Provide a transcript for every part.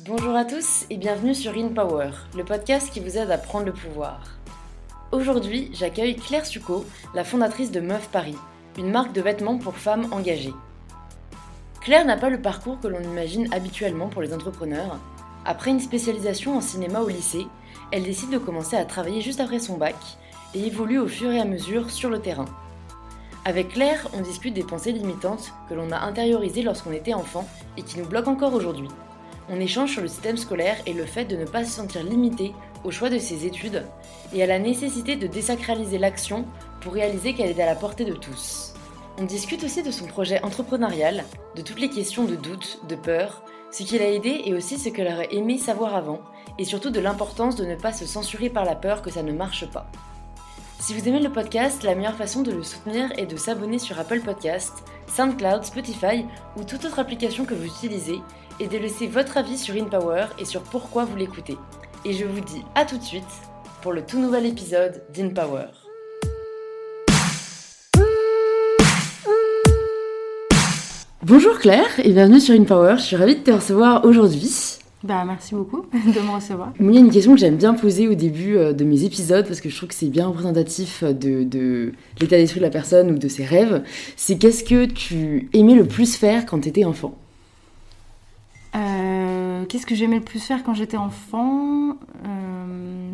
Bonjour à tous et bienvenue sur In Power, le podcast qui vous aide à prendre le pouvoir. Aujourd'hui, j'accueille Claire Succo, la fondatrice de Meuf Paris, une marque de vêtements pour femmes engagées. Claire n'a pas le parcours que l'on imagine habituellement pour les entrepreneurs. Après une spécialisation en cinéma au lycée, elle décide de commencer à travailler juste après son bac et évolue au fur et à mesure sur le terrain. Avec Claire, on discute des pensées limitantes que l'on a intériorisées lorsqu'on était enfant et qui nous bloquent encore aujourd'hui. On échange sur le système scolaire et le fait de ne pas se sentir limité au choix de ses études et à la nécessité de désacraliser l'action pour réaliser qu'elle est à la portée de tous. On discute aussi de son projet entrepreneurial, de toutes les questions de doute, de peur, ce qui l'a aidé et aussi ce qu'elle aurait aimé savoir avant, et surtout de l'importance de ne pas se censurer par la peur que ça ne marche pas. Si vous aimez le podcast, la meilleure façon de le soutenir est de s'abonner sur Apple Podcast, SoundCloud, Spotify ou toute autre application que vous utilisez et de laisser votre avis sur InPower et sur pourquoi vous l'écoutez. Et je vous dis à tout de suite pour le tout nouvel épisode d'InPower. Bonjour Claire et bienvenue sur InPower, je suis ravie de te recevoir aujourd'hui. Bah, merci beaucoup de me recevoir. Il y a une question que j'aime bien poser au début euh, de mes épisodes parce que je trouve que c'est bien représentatif de, de l'état d'esprit de la personne ou de ses rêves. C'est qu'est-ce que tu aimais le plus faire quand tu étais enfant? Euh, Qu'est-ce que j'aimais le plus faire quand j'étais enfant? Euh,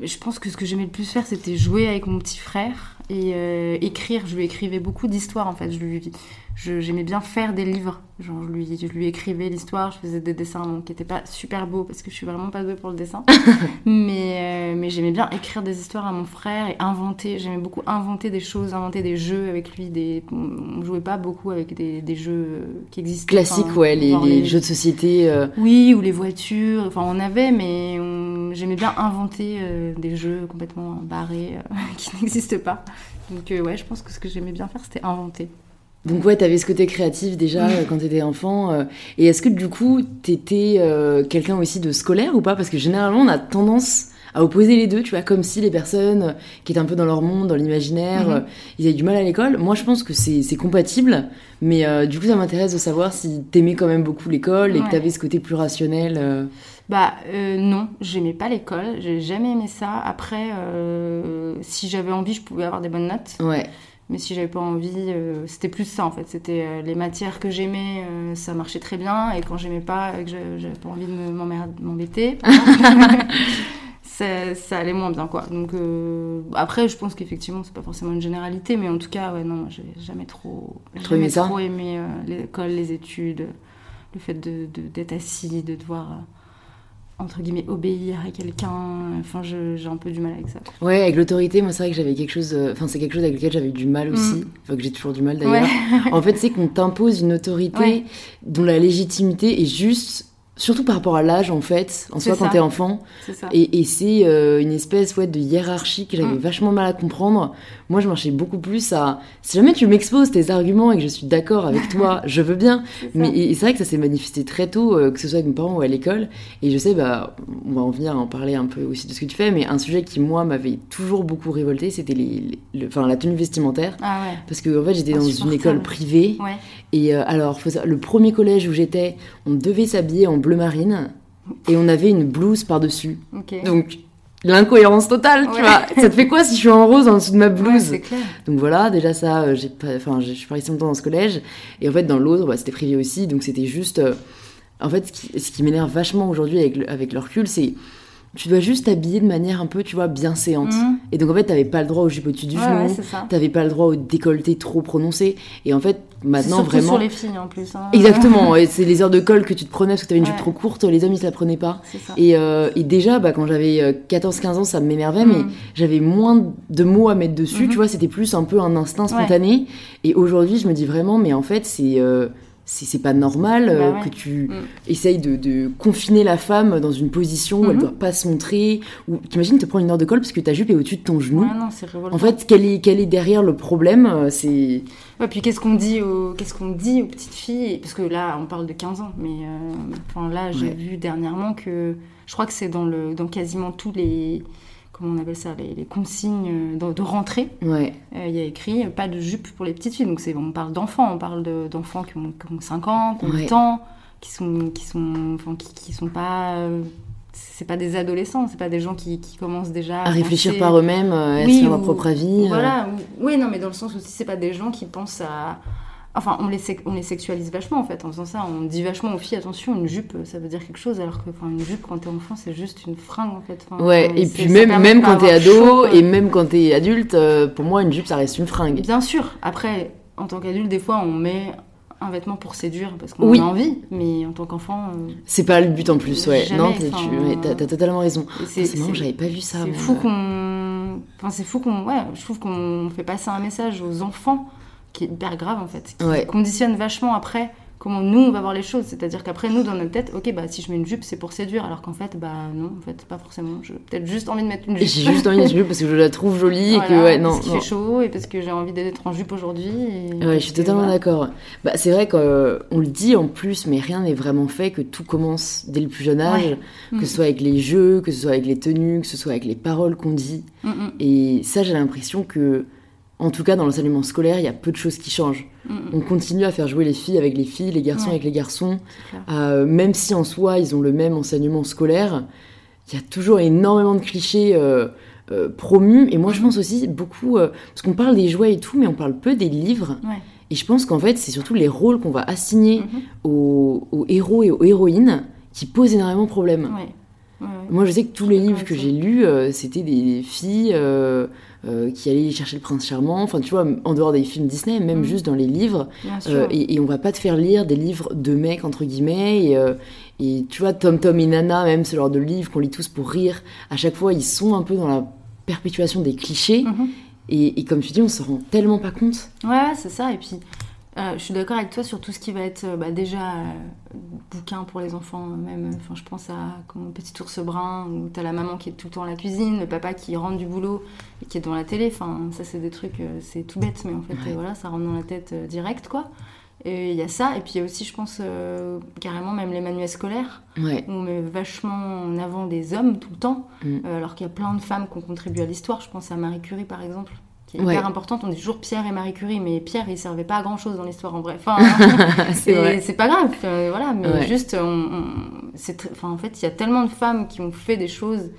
Je pense que ce que j'aimais le plus faire, c'était jouer avec mon petit frère et euh, écrire. Je lui écrivais beaucoup d'histoires en fait. Je j'aimais bien faire des livres. Genre, je lui, je lui écrivais l'histoire, je faisais des dessins qui n'étaient pas super beaux parce que je suis vraiment pas douée pour le dessin. mais euh, mais j'aimais bien écrire des histoires à mon frère et inventer. J'aimais beaucoup inventer des choses, inventer des jeux avec lui. Des... On jouait pas beaucoup avec des, des jeux qui existent. Classiques, ouais, les, les, jeux de société. Euh. Oui, ou les voitures. Enfin, on avait, mais j'aimais bien inventer euh, des jeux complètement barrés qui n'existent pas. Donc, ouais, je pense que ce que j'aimais bien faire, c'était inventer. Donc ouais, t'avais ce côté créatif déjà euh, quand t'étais enfant. Euh, et est-ce que du coup, t'étais euh, quelqu'un aussi de scolaire ou pas? Parce que généralement, on a tendance à opposer les deux, tu vois, comme si les personnes qui étaient un peu dans leur monde, dans l'imaginaire, mhm. ils avaient du mal à l'école. Moi, je pense que c'est compatible, mais du coup, ça m'intéresse de savoir si t'aimais quand même beaucoup l'école et que t'avais ce côté plus rationnel. Bah non, j'aimais pas l'école, j'ai jamais aimé ça. Après, si j'avais envie, je pouvais avoir des bonnes notes. Ouais. Mais si j'avais pas envie, euh, c'était plus ça en fait. C'était euh, les matières que j'aimais, euh, ça marchait très bien. Et quand j'aimais pas, et que j'avais pas envie de m'embêter, ça, ça, allait moins bien quoi. Donc après, je pense qu'effectivement, c'est pas forcément une généralité, mais en tout cas, ouais, non, j'ai jamais trop, jamais trop aimé l'école, les études, le fait d'être de, d'être assis, de devoir entre guillemets obéir à quelqu'un. Enfin j'ai un peu du mal avec ça. Ouais avec l'autorité moi c'est vrai que j'avais quelque chose euh, enfin c'est quelque chose avec lequel j'avais du mal aussi. Mm. enfin que j'ai toujours du mal d'ailleurs. En fait c'est qu'on t'impose une autorité dont la légitimité est juste Surtout par rapport à l'âge, en fait, en soi, quand t'es enfant. Ça. Et, et c'est euh, une espèce ouais, de hiérarchie que j'avais mm. vachement mal à comprendre. Moi, je marchais beaucoup plus à. Si jamais tu m'exposes tes arguments et que je suis d'accord avec toi, je veux bien. Mais c'est vrai que ça s'est manifesté très tôt, euh, que ce soit avec mes parents ou à l'école. Et je sais, bah, on va en venir à en parler un peu aussi de ce que tu fais. Mais un sujet qui, moi, m'avait toujours beaucoup révolté, c'était les, enfin, la tenue vestimentaire. Ah ouais. Parce que, en fait, j'étais dans une école privée. Ouais. Et euh, alors, le premier collège où j'étais, on devait s'habiller en bleu marine et on avait une blouse par-dessus. Donc, l'incohérence totale, tu vois. Ça te fait quoi si je suis en rose en dessous de ma blouse clair. Donc voilà, déjà ça, euh, j'ai pas, enfin, je suis pas restée longtemps dans ce collège. Et en fait, dans l'autre, bah, c'était privé aussi, donc c'était juste. Euh, en fait, ce qui, ce qui m'énerve vachement aujourd'hui avec, avec le recul, c'est tu dois juste t'habiller de manière un peu, tu vois, bien séante. Mhm. Et donc en fait, t'avais pas le droit au jupe au-dessus du genou, t'avais pas le droit au décolleté trop prononcé. Et en fait, maintenant vraiment. sur les filles en plus. Hein. Exactement, c'est les heures de colle que tu te prenais parce que t'avais une jupe trop courte, les hommes ils se la prenaient pas. Et, euh, et, déjà, bah, quand j'avais 14-15 euh, ans, ça m'énervait, mais mhm. j'avais moins de mots à mettre dessus, tu mhm. vois, c'était plus un peu un instinct spontané. Et aujourd'hui, je me dis vraiment, mais en fait, c'est. Euh, c'est pas normal euh, bah que tu mm. essayes de, confiner la femme dans une position où elle mm-hmm. doit pas se montrer. Ou t'imagines te prendre une heure de colle parce que ta jupe est au-dessus de ton genou. en fait, quel est, quel est derrière le problème euh, C'est. Ouais, puis qu'est-ce qu'on dit aux qu'est-ce qu'on dit aux petites filles? Parce que là, on parle de 15 ans, mais euh, enfin là, j'ai vu dernièrement que je crois que c'est dans le dans quasiment tous les comment on appelle ça, les, consignes de, rentrée. Ouais. Il y a écrit pas de jupe pour les petites filles. Donc on parle d'enfants, on parle d'enfants qui ont, qui ont 5 ans, qui ont 8 ans, qui sont, qui sont, enfin, qui, qui sont pas c'est pas des adolescents, c'est pas des gens qui, qui commencent déjà à, réfléchir par eux-mêmes, à oui, leur propre avis. Voilà, oui, non, mais dans le sens aussi, c'est pas des gens qui pensent à. Enfin, on les, on les sexualise vachement en fait. En faisant ça, on dit vachement aux filles attention, une jupe, ça veut dire quelque chose, alors que une jupe quand t'es enfant, c'est juste une fringue en fait. ouais, et puis même, même quand t'es ado et même quand t'es adulte, euh, pour moi, une jupe, ça reste une fringue. Bien sûr. Après, en tant qu'adulte, des fois, on met un vêtement pour séduire parce qu'on a envie, mais en tant qu'enfant. Euh, c'est pas le but en plus, ouais. non, t'as totalement raison. C'est marrant, j'avais pas vu ça. C'est fou qu'on. Enfin, c'est fou qu'on. Ouais, je trouve qu'on fait passer un message aux enfants qui est hyper grave en fait, qui conditionne vachement après comment nous on va voir les choses. C'est-à-dire qu'après nous dans notre tête, ok bah si je mets une jupe c'est pour séduire, alors qu'en fait bah non en fait pas forcément. J'ai peut-être juste envie de mettre une jupe. J'ai juste envie de mettre une jupe parce que je la trouve jolie et que ouais non. Parce qu'il fait chaud et parce que j'ai envie d'être en jupe aujourd'hui. Ouais je suis totalement d'accord. Bah c'est vrai qu'on euh, le dit en plus mais rien n'est vraiment fait que tout commence dès le plus jeune âge, que ce mm. soit avec les jeux, que ce soit avec les tenues, que ce soit avec les paroles qu'on dit. Mm, mm. Et ça j'ai l'impression que en tout cas, dans l'enseignement scolaire, il y a peu de choses qui changent. On continue à faire jouer les filles avec les filles, les garçons avec les garçons. Euh, même si en soi, ils ont le même enseignement scolaire, il y a toujours énormément de clichés euh, euh, promus. Et moi, je pense aussi beaucoup... parce qu'on parle des jouets et tout, mais on parle peu des livres. Et je pense qu'en fait, c'est surtout les rôles qu'on va assigner mm-hmm. aux, héros et aux héroïnes qui posent énormément de problèmes. Moi, je sais que tous les livres que j'ai lus, c'était des filles euh, qui allait chercher le prince charmant, enfin tu vois, en dehors des films Disney, même mm. juste dans les livres. Euh, et, on va pas te faire lire des livres de mecs, entre guillemets. Et, euh, et tu vois, Tom Tom et Nana, même ce genre de livres qu'on lit tous pour rire, à chaque fois ils sont un peu dans la perpétuation des clichés. Mm-hmm. Et, et, comme tu dis, on se rend tellement pas compte. Ouais, c'est ça. Et puis, euh, je suis d'accord avec toi sur tout ce qui va être euh, bah, déjà euh, bouquin pour les enfants, même. Enfin, je pense à comme Petit ours brun où t'as la maman qui est tout le temps à la cuisine, le papa qui rentre du boulot et qui est devant la télé. Enfin, ça c'est des trucs, c'est tout bête, mais en fait, voilà, ça rentre dans la tête direct, quoi. Et il y a ça, et puis il y a aussi, je pense, carrément même les manuels scolaires, où on met vachement en avant des hommes tout le temps, mm. alors qu'il y a plein de femmes qui ont contribué à l'histoire. Je pense à Marie Curie, par exemple, hyper importante. On dit toujours Pierre et Marie Curie, mais Pierre, il servait pas à grand chose dans l'histoire en vrai. Enfin, c'est pas grave, voilà, mais juste, on, enfin, en fait, il y a tellement de femmes qui ont fait des choses.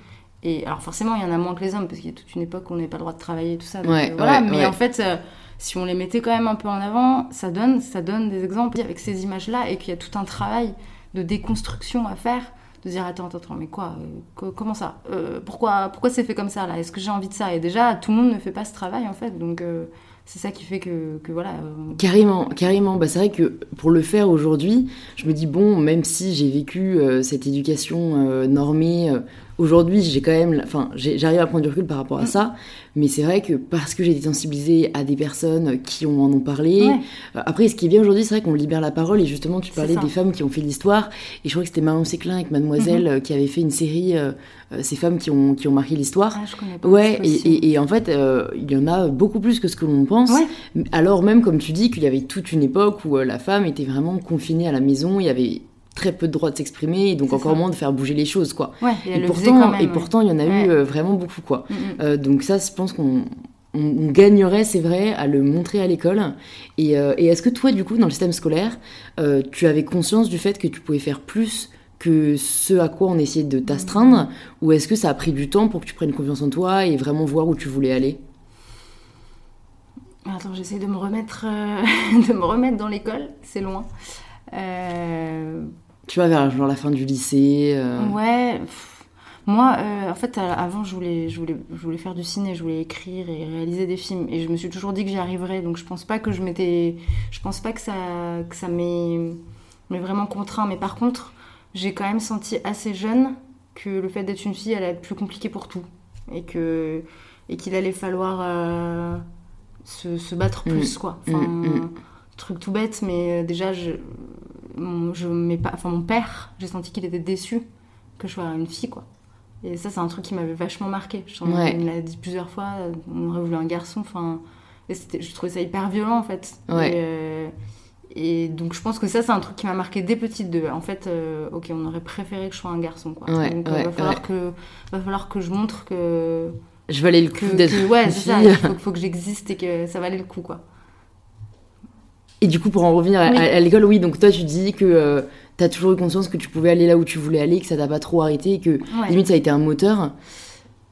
Et alors, forcément, il y en a moins que les hommes, parce qu'il y a toute une époque où on n'avait pas le droit de travailler et tout ça. Euh, voilà, mais en fait. Euh, si on les mettait quand même un peu en avant, ça donne, ça donne des exemples avec ces images-là et qu'il y a tout un travail de déconstruction à faire de dire attends, attends, attends mais quoi, euh, Comment ça euh, Pourquoi, pourquoi c'est fait comme ça là? Est-ce que j'ai envie de ça? Et déjà, tout le monde ne fait pas ce travail en fait, donc euh, c'est ça qui fait que, que voilà. Carrément, carrément. Bah, c'est vrai que pour le faire aujourd'hui, je me dis bon, même si j'ai vécu cette éducation normée Aujourd'hui, j'ai quand même, enfin, j'arrive à prendre du recul par rapport à mm. ça, mais c'est vrai que parce que j'ai été sensibilisée à des personnes qui en ont parlé. Euh, après, ce qui est bien aujourd'hui, c'est vrai qu'on libère la parole et justement, tu parlais des femmes qui ont fait l'histoire. Et je crois que c'était Marion Séclin avec Mademoiselle mm-hmm. euh, qui avait fait une série, euh, ces femmes qui ont, qui ont marqué l'histoire. Ah, ouais, et, et, en fait, il y en a beaucoup plus que ce que l'on pense. Alors même, comme tu dis, qu'il y avait toute une époque où la femme était vraiment confinée à la maison, il y avait très peu de droit de s'exprimer et donc encore moins de faire bouger les choses quoi. et, pourtant, et pourtant il y en a eu euh, vraiment beaucoup quoi. Mm, mm. Euh, donc ça je pense qu'on on, gagnerait, c'est vrai, à le montrer à l'école. Et, euh, et est-ce que toi, du coup, dans le système scolaire, tu avais conscience du fait que tu pouvais faire plus que ce à quoi on essayait de t'astreindre Ou est-ce que ça a pris du temps pour que tu prennes confiance en toi et vraiment voir où tu voulais aller? Attends, j'essaie de me remettre, de me remettre dans l'école, c'est loin. Tu vois, vers genre la fin du lycée euh. Ouais. moi, euh, en fait, avant, je voulais, je, voulais, je voulais faire du ciné, je voulais écrire et réaliser des films. Et je me suis toujours dit que j'y arriverais. Donc, je pense pas que je m'étais. Je pense pas que ça, que ça m'ait vraiment contraint. Mais par contre, j'ai quand même senti assez jeune que le fait d'être une fille allait être plus compliqué pour tout. Et que et qu'il allait falloir euh, se, se, battre mm. plus, quoi. Enfin, mm, mm. truc tout bête, mais déjà, je mon, je mets pas, enfin, mon père, j'ai senti qu'il était déçu que je sois une fille, quoi. Et ça, c'est un truc qui m'avait vachement marqué. Je Il me l'a dit plusieurs fois, on aurait voulu un garçon, enfin... je trouvais ça hyper violent, en fait. Ouais. Et donc je pense que ça, c'est un truc qui m'a marqué dès petite. De, en fait, euh, ok, on aurait préféré que je sois un garçon. Quoi. Ouais, donc il va, falloir que, va falloir que je montre que. Je valais le coup d'être ouais, c'est ça. Il faut, faut que j'existe et que ça valait le coup, quoi. Et du coup, pour en revenir à, Oui. à- à l'école, oui, donc toi, tu dis que euh, t'as toujours eu conscience que tu pouvais aller là où tu voulais aller, que ça t'a pas trop arrêté, et que Ouais. limite ça a été un moteur.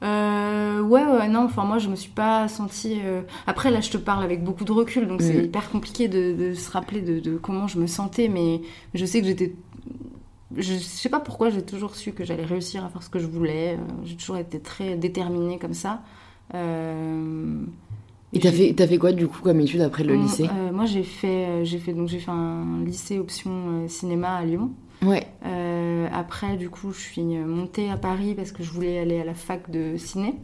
Euh, ouais, ouais, non, enfin moi je me suis pas sentie. euh, Après là je te parle avec beaucoup de recul, donc c'est Mhm. hyper compliqué de, de se rappeler de, de comment je me sentais, mais je sais que j'étais. Je sais pas pourquoi j'ai toujours su que j'allais réussir à faire ce que je voulais. euh, J'ai toujours été très déterminée comme ça. Euh, Et t'as fait, t'as fait quoi du coup comme étude après le lycée euh, Moi j'ai fait, euh, j'ai fait donc j'ai fait un lycée option euh, cinéma à Lyon. Ouais, Euh, après, du coup, je suis montée à Paris parce que je voulais aller à la fac de ciné,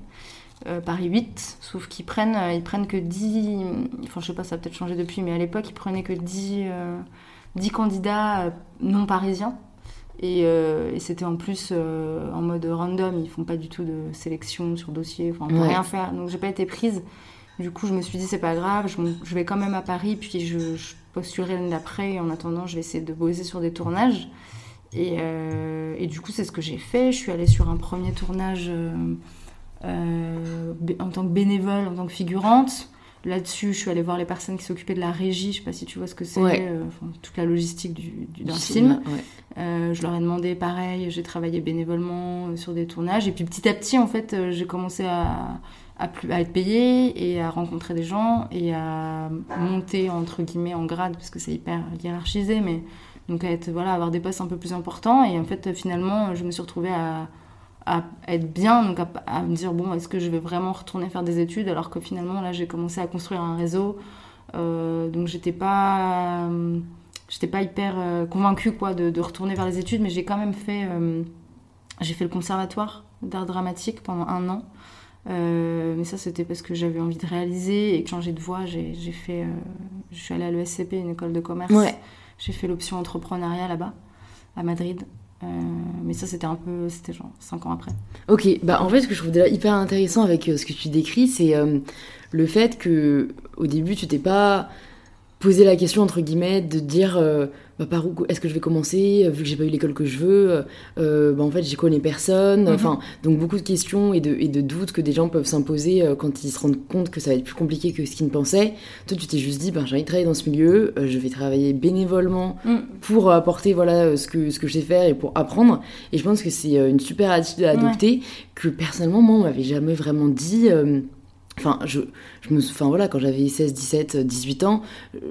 Paris 8, sauf qu'ils prennent, ils prennent que 10, enfin je sais pas, ça a peut-être changé depuis, mais à l'époque, ils prenaient que 10, euh, 10 candidats non parisiens. Et, euh, et c'était en plus euh, en mode random, ils font pas du tout de sélection sur dossier, enfin on peut Ouais. rien faire. Donc j'ai pas été prise. Du coup, je me suis dit, c'est pas grave, je, vais quand même à Paris, puis je, je postulerai l'année d'après. Et en attendant, je vais essayer de bosser sur des tournages. Et, euh, et du coup, c'est ce que j'ai fait. Je suis allée sur un premier tournage euh, euh, en tant que bénévole, en tant que figurante. Là-dessus, je suis allée voir les personnes qui s'occupaient de la régie. Je sais pas si tu vois ce que c'est, Ouais. euh, enfin, toute la logistique du, d'un film. ouais. Euh, je leur ai demandé pareil, j'ai travaillé bénévolement sur des tournages. Et puis petit à petit, en fait, j'ai commencé à, à, être payée et à rencontrer des gens et à monter, entre guillemets, en grade, parce que c'est hyper hiérarchisé, mais donc à être, voilà, avoir des postes un peu plus importants. Et en fait, finalement, je me suis retrouvée à, être bien, donc à, me dire, bon, est-ce que je vais vraiment retourner faire des études alors que finalement, là, j'ai commencé à construire un réseau. Euh, donc j'étais pas... euh, j'étais pas hyper euh, convaincue quoi de, de retourner vers les études mais j'ai quand même fait j'ai fait le conservatoire d'art dramatique pendant un an Euh, mais ça c'était parce que j'avais envie de réaliser et de changer de voie j'ai j'ai fait euh, je suis allée à l'ESCP une école de commerce. Ouais. j'ai fait l'option entrepreneuriat là-bas à Madrid. Euh, mais ça c'était un peu c'était genre cinq ans après. Ok, bah en fait, ce que je trouve déjà hyper intéressant avec ce que tu décris, c'est le fait que au début, tu t'es pas posé la question entre guillemets de dire euh, bah, par où est-ce que je vais commencer euh, vu que j'ai pas eu l'école que je veux euh, euh, bah en fait j'y connais personne. Mhm. enfin donc beaucoup de questions et de, et de doutes que des gens peuvent s'imposer quand ils se rendent compte que ça va être plus compliqué que ce qu'ils ne pensaient. Toi tu t'es juste dit bah, j'ai envie de travailler dans ce milieu je vais travailler bénévolement pour apporter voilà ce que ce que je sais faire et pour apprendre. Et je pense que c'est une super attitude à adopter que personnellement moi on m'avait jamais vraiment dit Enfin, je, je me, enfin voilà, quand j'avais 16, 17, 18 ans,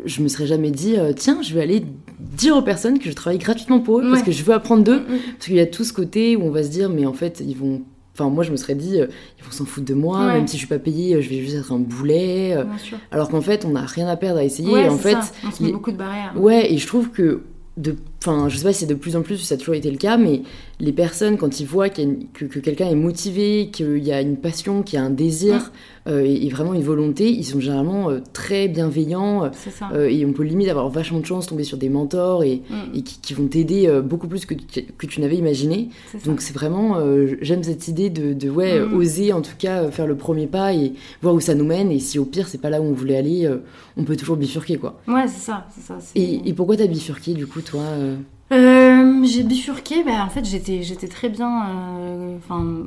je me serais jamais dit, euh, tiens, je vais aller dire aux personnes que je travaille gratuitement pour eux parce que je veux apprendre d'eux. Mm, Parce qu'il y a tout ce côté où on va se dire, mais en fait, ils vont. Enfin, moi, je me serais dit, euh, ils vont s'en foutre de moi, Ouais. même si je suis pas payée, euh, je vais juste être un boulet. euh, bien sûr Alors qu'en fait, on n'a rien à perdre à essayer. ouais, et en fait, ça. on se met beaucoup de barrières Ouais, et je trouve que, de, enfin, je sais pas si c'est de plus en plus, ça a toujours été le cas, mais les personnes, quand ils voient une- que, que quelqu'un est motivé, qu'il y a une passion, qu'il y a un désir euh, et, et vraiment une volonté, ils sont généralement euh, très bienveillants euh, c'est ça euh, et on peut limite avoir vachement de chance de tomber sur des mentors et, Mm, et qui, qui vont t'aider beaucoup plus que, tu- que tu n'avais imaginé. Donc c'est vraiment, j'aime cette idée de, de ouais, Mm. oser en tout cas faire le premier pas et voir où ça nous mène. Et si au pire c'est pas là où on voulait aller, on peut toujours bifurquer quoi. ouais c'est ça ça Et, et pourquoi t'as bifurqué du coup toi euh Euh, j'ai bifurqué, bah, en fait j'étais j'étais très bien, euh, enfin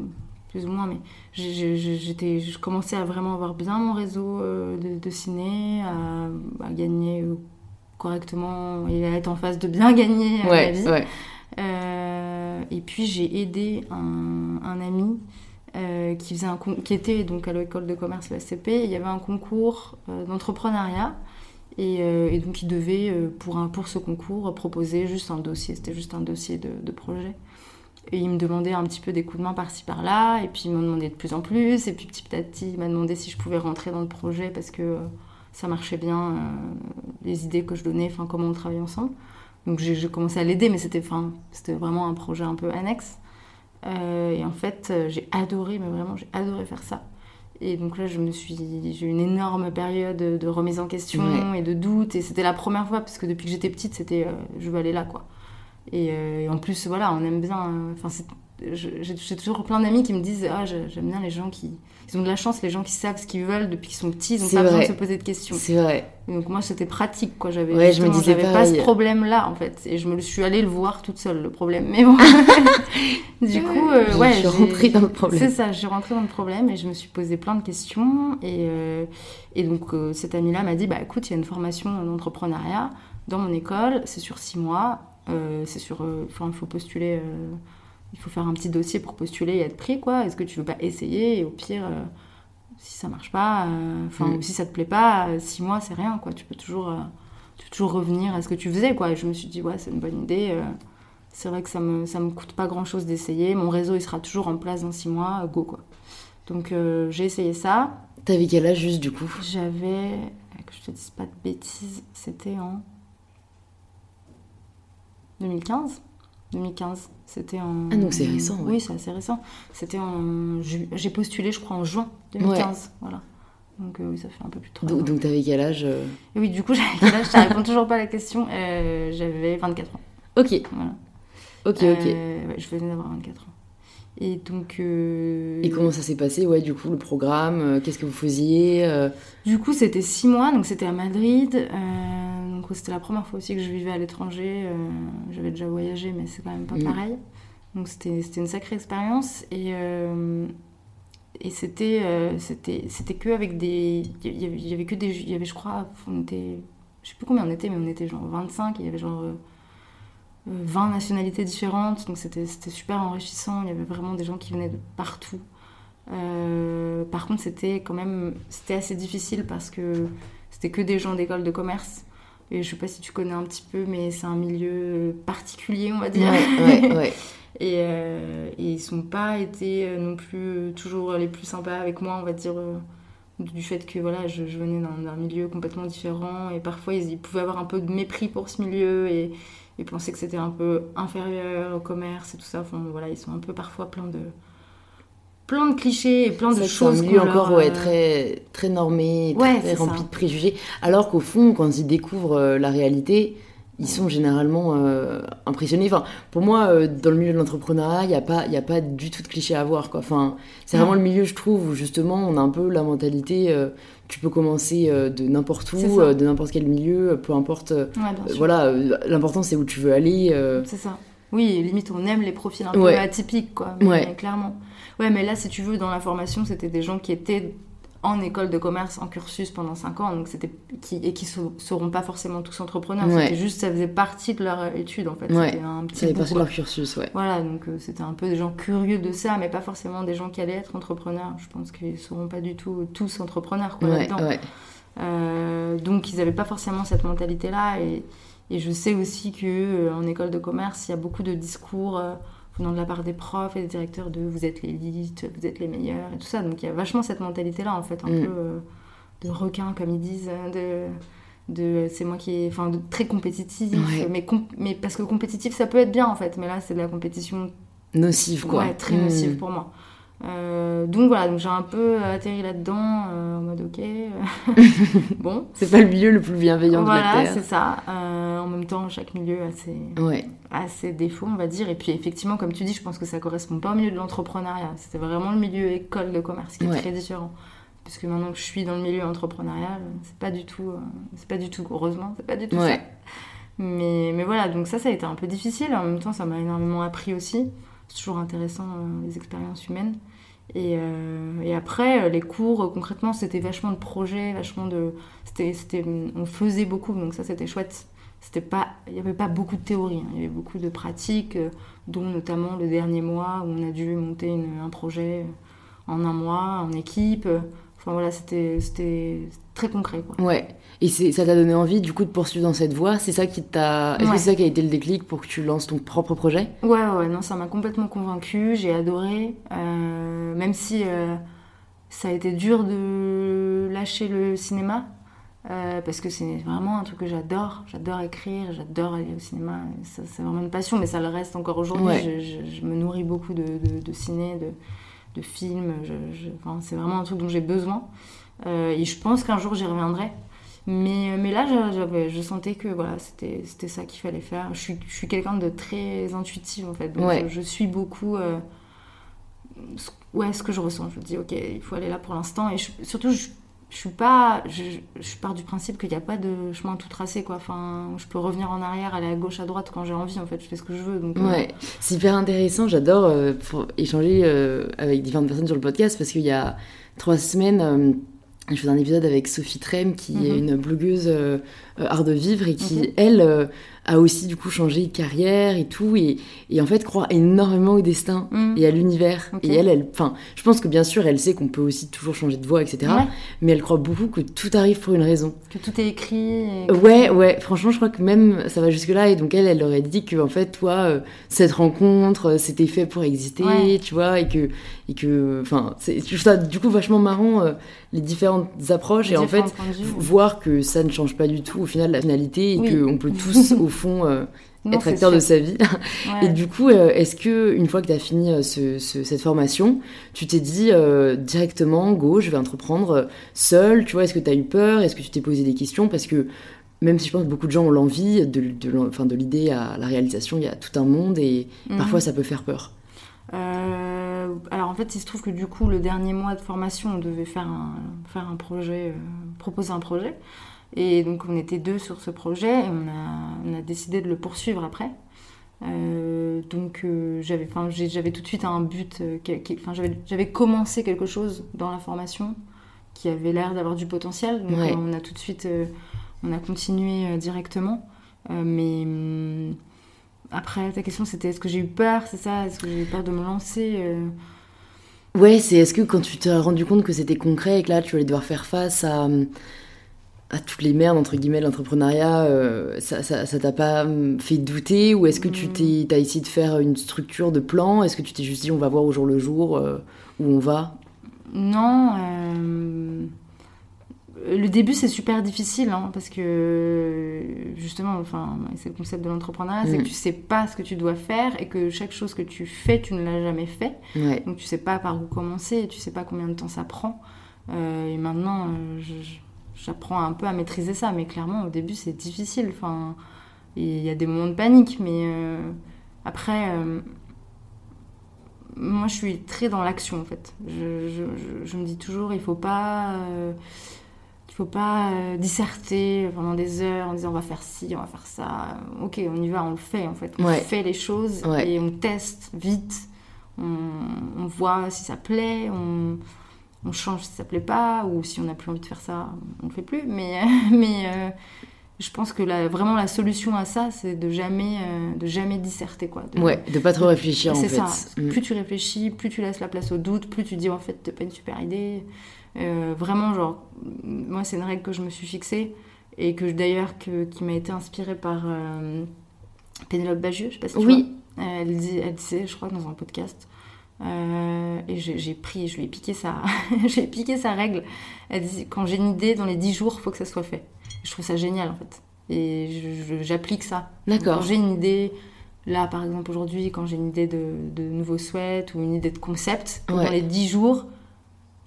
plus ou moins, mais j'étais, je commençais à vraiment avoir bien mon réseau euh, de, de ciné, à, à gagner correctement et à être en phase de bien gagner vie. ouais. Euh, et puis j'ai aidé un, un ami euh, qui, faisait un qui était donc à l'école de commerce la CP. Il y avait un concours euh, d'entrepreneuriat. Et, euh, et donc il devait, euh, pour, pour ce concours, proposer juste un dossier. C'était juste un dossier de, projet. Et il me demandait un petit peu des coups de main par-ci par-là. Et puis il m'en demandait de plus en plus. Et puis petit à petit, il m'a demandé si je pouvais rentrer dans le projet parce que euh, ça marchait bien, les idées que je donnais, comment on travaillait ensemble. Donc j'ai commencé à l'aider, mais c'était vraiment un projet un peu annexe. Et en fait, j'ai adoré, mais vraiment, j'ai adoré faire ça. Et donc là, je me suis, j'ai eu une énorme période de, remise en question Ouais. et de doute. Et c'était la première fois, parce que depuis que j'étais petite, c'était, euh, je veux aller là, quoi. Et, euh, et en plus, voilà, on aime bien. Enfin, j'ai toujours plein d'amis qui me disent Ah, j'aime bien les gens qui. Ils ont de la chance, les gens qui savent ce qu'ils veulent depuis qu'ils sont petits, ils n'ont pas besoin de se poser de questions. C'est vrai. donc moi, c'était pratique, quoi. J'avais ouais, je me disais pas ce problème-là, en fait. Et je me suis allée le voir toute seule, le problème. Mais bon. du coup, euh, ouais. Je suis rentrée dans le problème. C'est ça, je suis rentrée dans le problème et je me suis posé plein de questions. Et, euh, et donc, euh, cette amie-là m'a dit Bah écoute, il y a une formation en entrepreneuriat dans mon école, c'est sur six mois. c'est sur. Enfin, il faut postuler il faut faire un petit dossier pour postuler et être pris, quoi. Est-ce que tu veux pas essayer Et au pire, euh, si ça marche pas, euh, enfin, mm. si ça te plaît pas, euh, six mois, c'est rien, quoi. Tu peux toujours, tu peux toujours revenir à ce que tu faisais, quoi. Et je me suis dit, ouais, c'est une bonne idée. c'est vrai que ça me, ça me coûte pas grand chose d'essayer. Mon réseau, il sera toujours en place dans six mois, go, quoi. Donc, j'ai essayé ça. T'avais quel âge, juste, du coup? J'avais, que je te dise pas de bêtises, c'était en 2015 2015. C'était en. Ah, donc c'est récent. Oui, c'est assez récent. C'était en. J'ai postulé, je crois, en juin 2015. Voilà. Donc euh, oui, ça fait un peu plus de 3 Donc, donc t'avais quel âge euh Oui, du coup, j'avais quel âge Ça répond toujours pas à la question. Euh, j'avais 24 ans. Ok. Voilà. Ok, ok. Ouais, je venais d'avoir 24 ans. Et donc. Et comment ça s'est passé, ouais, du coup, le programme Qu'est-ce que vous faisiez Du coup, c'était 6 mois, donc c'était à Madrid c'était la première fois aussi que je vivais à l'étranger. Euh, j'avais déjà voyagé, mais c'est quand même pas mm. pareil. Donc c'était une sacrée expérience. Et, euh, et c'était euh, c'était c'était que avec des. Il y avait que des. Il y avait, je crois, on était. Je sais plus combien on était, mais on était genre 25. il y avait genre. 20 nationalités différentes, donc c'était super enrichissant. Il y avait vraiment des gens qui venaient de partout. par contre, c'était quand même c'était assez difficile parce que c'était que des gens d'école de commerce. Et je sais pas si tu connais un petit peu, mais c'est un milieu particulier, on va dire. Ouais, ouais, et, euh, et, ils sont pas été euh, non plus euh, toujours les plus sympas avec moi, on va dire, du fait que voilà, je, venais d'un milieu complètement différent. Et parfois, ils, pouvaient avoir un peu de mépris pour ce milieu et, et penser que c'était un peu inférieur au commerce et tout ça. Enfin, voilà, ils sont un peu parfois plein de plein de clichés et plein de choses. C'est encore ouais, euh, très, très normé, très rempli de préjugés. Alors qu'au fond, quand ils découvrent euh, la réalité, ils sont généralement euh, impressionnés. Enfin, pour moi, dans le milieu de l'entrepreneuriat, il n'y a, pas, a pas du tout de clichés à voir. Quoi. Enfin, c'est vraiment le milieu, je trouve, où justement, on a un peu la mentalité, tu peux commencer de n'importe où, de n'importe quel milieu, peu importe. voilà, l'important, c'est où tu veux aller. C'est ça. Oui, limite, on aime les profils un peu atypiques, quoi. Mais, clairement. Ouais, mais là, si tu veux, dans la formation, c'était des gens qui étaient en école de commerce, en cursus pendant 5 ans, donc c'était qui, et qui ne seront pas forcément tous entrepreneurs. C'était juste, ça faisait partie de leur étude, en fait. Ouais. Un petit ça faisait partie de leur cursus, ouais. Voilà, donc euh, c'était un peu des gens curieux de ça, mais pas forcément des gens qui allaient être entrepreneurs. Je pense qu'ils ne seront pas du tout tous entrepreneurs, quoi, là-dedans. Euh, donc, ils n'avaient pas forcément cette mentalité-là. Et, et je sais aussi qu'en euh, école de commerce, il y a beaucoup de discours euh, venant de la part des profs et des directeurs de vous êtes l'élite, vous êtes les meilleurs et tout ça. Donc il y a vachement cette mentalité-là, en fait, un mm. peu euh, de requin, comme ils disent, de, de c'est moi qui est enfin de, très compétitif mais mais parce que compétitif ça peut être bien en fait mais là c'est de la compétition nocive quoi ouais, très nocive mm. pour moi euh, donc voilà, donc j'ai un peu atterri là-dedans euh, en mode ok. bon. C'est pas le milieu le plus bienveillant de la Terre. Voilà, c'est ça. Euh, en même temps, chaque milieu a ses, ouais. a ses défauts, on va dire. Et puis effectivement, comme tu dis, je pense que ça correspond pas au milieu de l'entrepreneuriat. C'était vraiment le milieu école de commerce qui est très différent. Parce que maintenant que je suis dans le milieu entrepreneurial, c'est pas du tout, c'est pas du tout, heureusement, c'est pas du tout ça. Mais, mais voilà, donc ça, ça a été un peu difficile. En même temps, ça m'a énormément appris aussi. C'est toujours intéressant, les expériences humaines. Et, euh, et, après, euh, les cours, euh, concrètement, c'était vachement de projets, vachement de. C'était, on faisait beaucoup, donc ça, c'était chouette. Il n'y avait pas beaucoup de théorie, hein. il y avait beaucoup de pratiques, dont notamment le dernier mois où on a dû monter un projet en un mois, en équipe. Enfin voilà, c'était très concret. Quoi. Ouais. Et ça t'a donné envie du coup de poursuivre dans cette voie? C'est ça qui t'a. Est-ce que c'est ça qui a été le déclic pour que tu lances ton propre projet? Ouais, ouais, non, ça m'a complètement convaincue. J'ai adoré. Euh, même si euh, ça a été dur de lâcher le cinéma. Euh, parce que c'est vraiment un truc que j'adore. J'adore écrire, j'adore aller au cinéma. C'est vraiment une passion, mais ça le reste encore aujourd'hui. Je, me nourris beaucoup de, de, ciné, de, de films. Enfin, c'est vraiment un truc dont j'ai besoin. Euh, et je pense qu'un jour j'y reviendrai. Mais, mais là, je sentais que voilà, c'était ça qu'il fallait faire. Je suis, je suis quelqu'un de très intuitif en fait. Donc je, suis beaucoup. Euh, ouais, ce que je ressens. Je me dis, ok, il faut aller là pour l'instant. Et surtout, je, je suis pas. Je, je pars du principe qu'il n'y a pas de chemin tout tracé, quoi. Enfin, je peux revenir en arrière, aller à gauche, à droite quand j'ai envie, en fait. Je fais ce que je veux. Donc, euh. ouais, c'est hyper intéressant. J'adore euh, échanger euh, avec différentes personnes sur le podcast parce qu'il y a trois semaines. je faisais un épisode avec Sophie Trem, qui est mhm. une blogueuse art de vivre et qui, mhm. elle, a aussi du coup changé de carrière et tout et, et en fait croit énormément au destin mm. et à l'univers. Et elle elle enfin je pense que bien sûr elle sait qu'on peut aussi toujours changer de voix etc mais elle croit beaucoup que tout arrive pour une raison. Que tout est écrit ouais ouais. Franchement je crois que même ça va jusque là et donc elle elle aurait dit que en fait toi euh, cette rencontre euh, c'était fait pour exister tu vois et que et que enfin c'est ça du coup vachement marrant euh, les différentes approches et en fait voir que ça ne change pas du tout final la finalité et que qu'on peut tous au fond euh, être acteur de sa vie. Et du coup, euh, est-ce que une fois que tu as fini euh, cette formation, tu t'es dit directement, go, je vais entreprendre seul Tu vois, est-ce que tu as eu peur? Est-ce que tu t'es posé des questions? Parce que même si je pense que beaucoup de gens ont l'envie, de, de, de l'idée à la réalisation, il y a tout un monde et mhm. parfois ça peut faire peur. alors en fait, il se trouve que du coup, le dernier mois de formation, on devait faire un, faire un projet, proposer un projet. Et donc on était deux sur ce projet et on a, on a décidé de le poursuivre après. Euh, donc euh, j'avais, j'avais tout de suite un but, euh, j'avais commencé quelque chose dans la formation qui avait l'air d'avoir du potentiel. Donc on a tout de suite, on a continué directement. mais hum, après ta question c'était est-ce que j'ai eu peur, c'est ça? Est-ce que j'ai eu peur de me lancer Ouais, c'est est-ce que quand tu t'es rendu compte que c'était concret et que là tu allais devoir faire face à hum, à toutes les merdes entre guillemets l'entrepreneuriat euh, ça, ça, t'a pas hum, fait douter ou est-ce que tu t'es as essayé de faire une structure de plan? Est-ce que tu t'es juste dit on va voir au jour le jour euh, où on va? Non euh, le début c'est super difficile hein, parce que justement enfin c'est le concept de l'entrepreneuriat c'est que mm. tu sais pas ce que tu dois faire et que chaque chose que tu fais tu ne l'as jamais fait. Donc tu sais pas par où commencer tu sais pas combien de temps ça prend. Et maintenant je j'apprends un peu à maîtriser ça, mais clairement au début c'est difficile. Enfin, il y a des moments de panique, mais euh, après, euh, moi je suis très dans l'action en fait. Je, me dis toujours, il faut pas, euh, il faut pas disserter pendant des heures en disant on va faire ci, on va faire ça. Ok, on y va, on le fait en fait. On fait les choses et on teste vite. On, on voit si ça plaît. On, on change si ça plaît pas, ou si on n'a plus envie de faire ça, on le fait plus. Mais, mais euh, je pense que vraiment la solution à ça, c'est de jamais, euh, de jamais disserter. Quoi, de, ouais, de pas trop réfléchir en fait. C'est ça. Mm. Plus tu réfléchis, plus tu laisses la place au doute, plus tu dis en fait, c'est pas une super idée. Euh, vraiment, genre, moi, c'est une règle que je me suis fixée et que d'ailleurs qui m'a été inspirée par Pénélope Bagieux, je sais pas si tu oui. vois. Elle, dit, elle disait, je crois, dans un podcast, euh, et j'ai pris, je lui ai piqué sa, j'ai piqué sa règle. Elle dit quand j'ai une idée, dans les 10 jours, il faut que ça soit fait. Je trouve ça génial en fait. Et j'applique ça. D'accord. Quand j'ai une idée, là par exemple aujourd'hui, quand j'ai une idée de, de nouveau souhait ou une idée de concept, dans les 10 jours,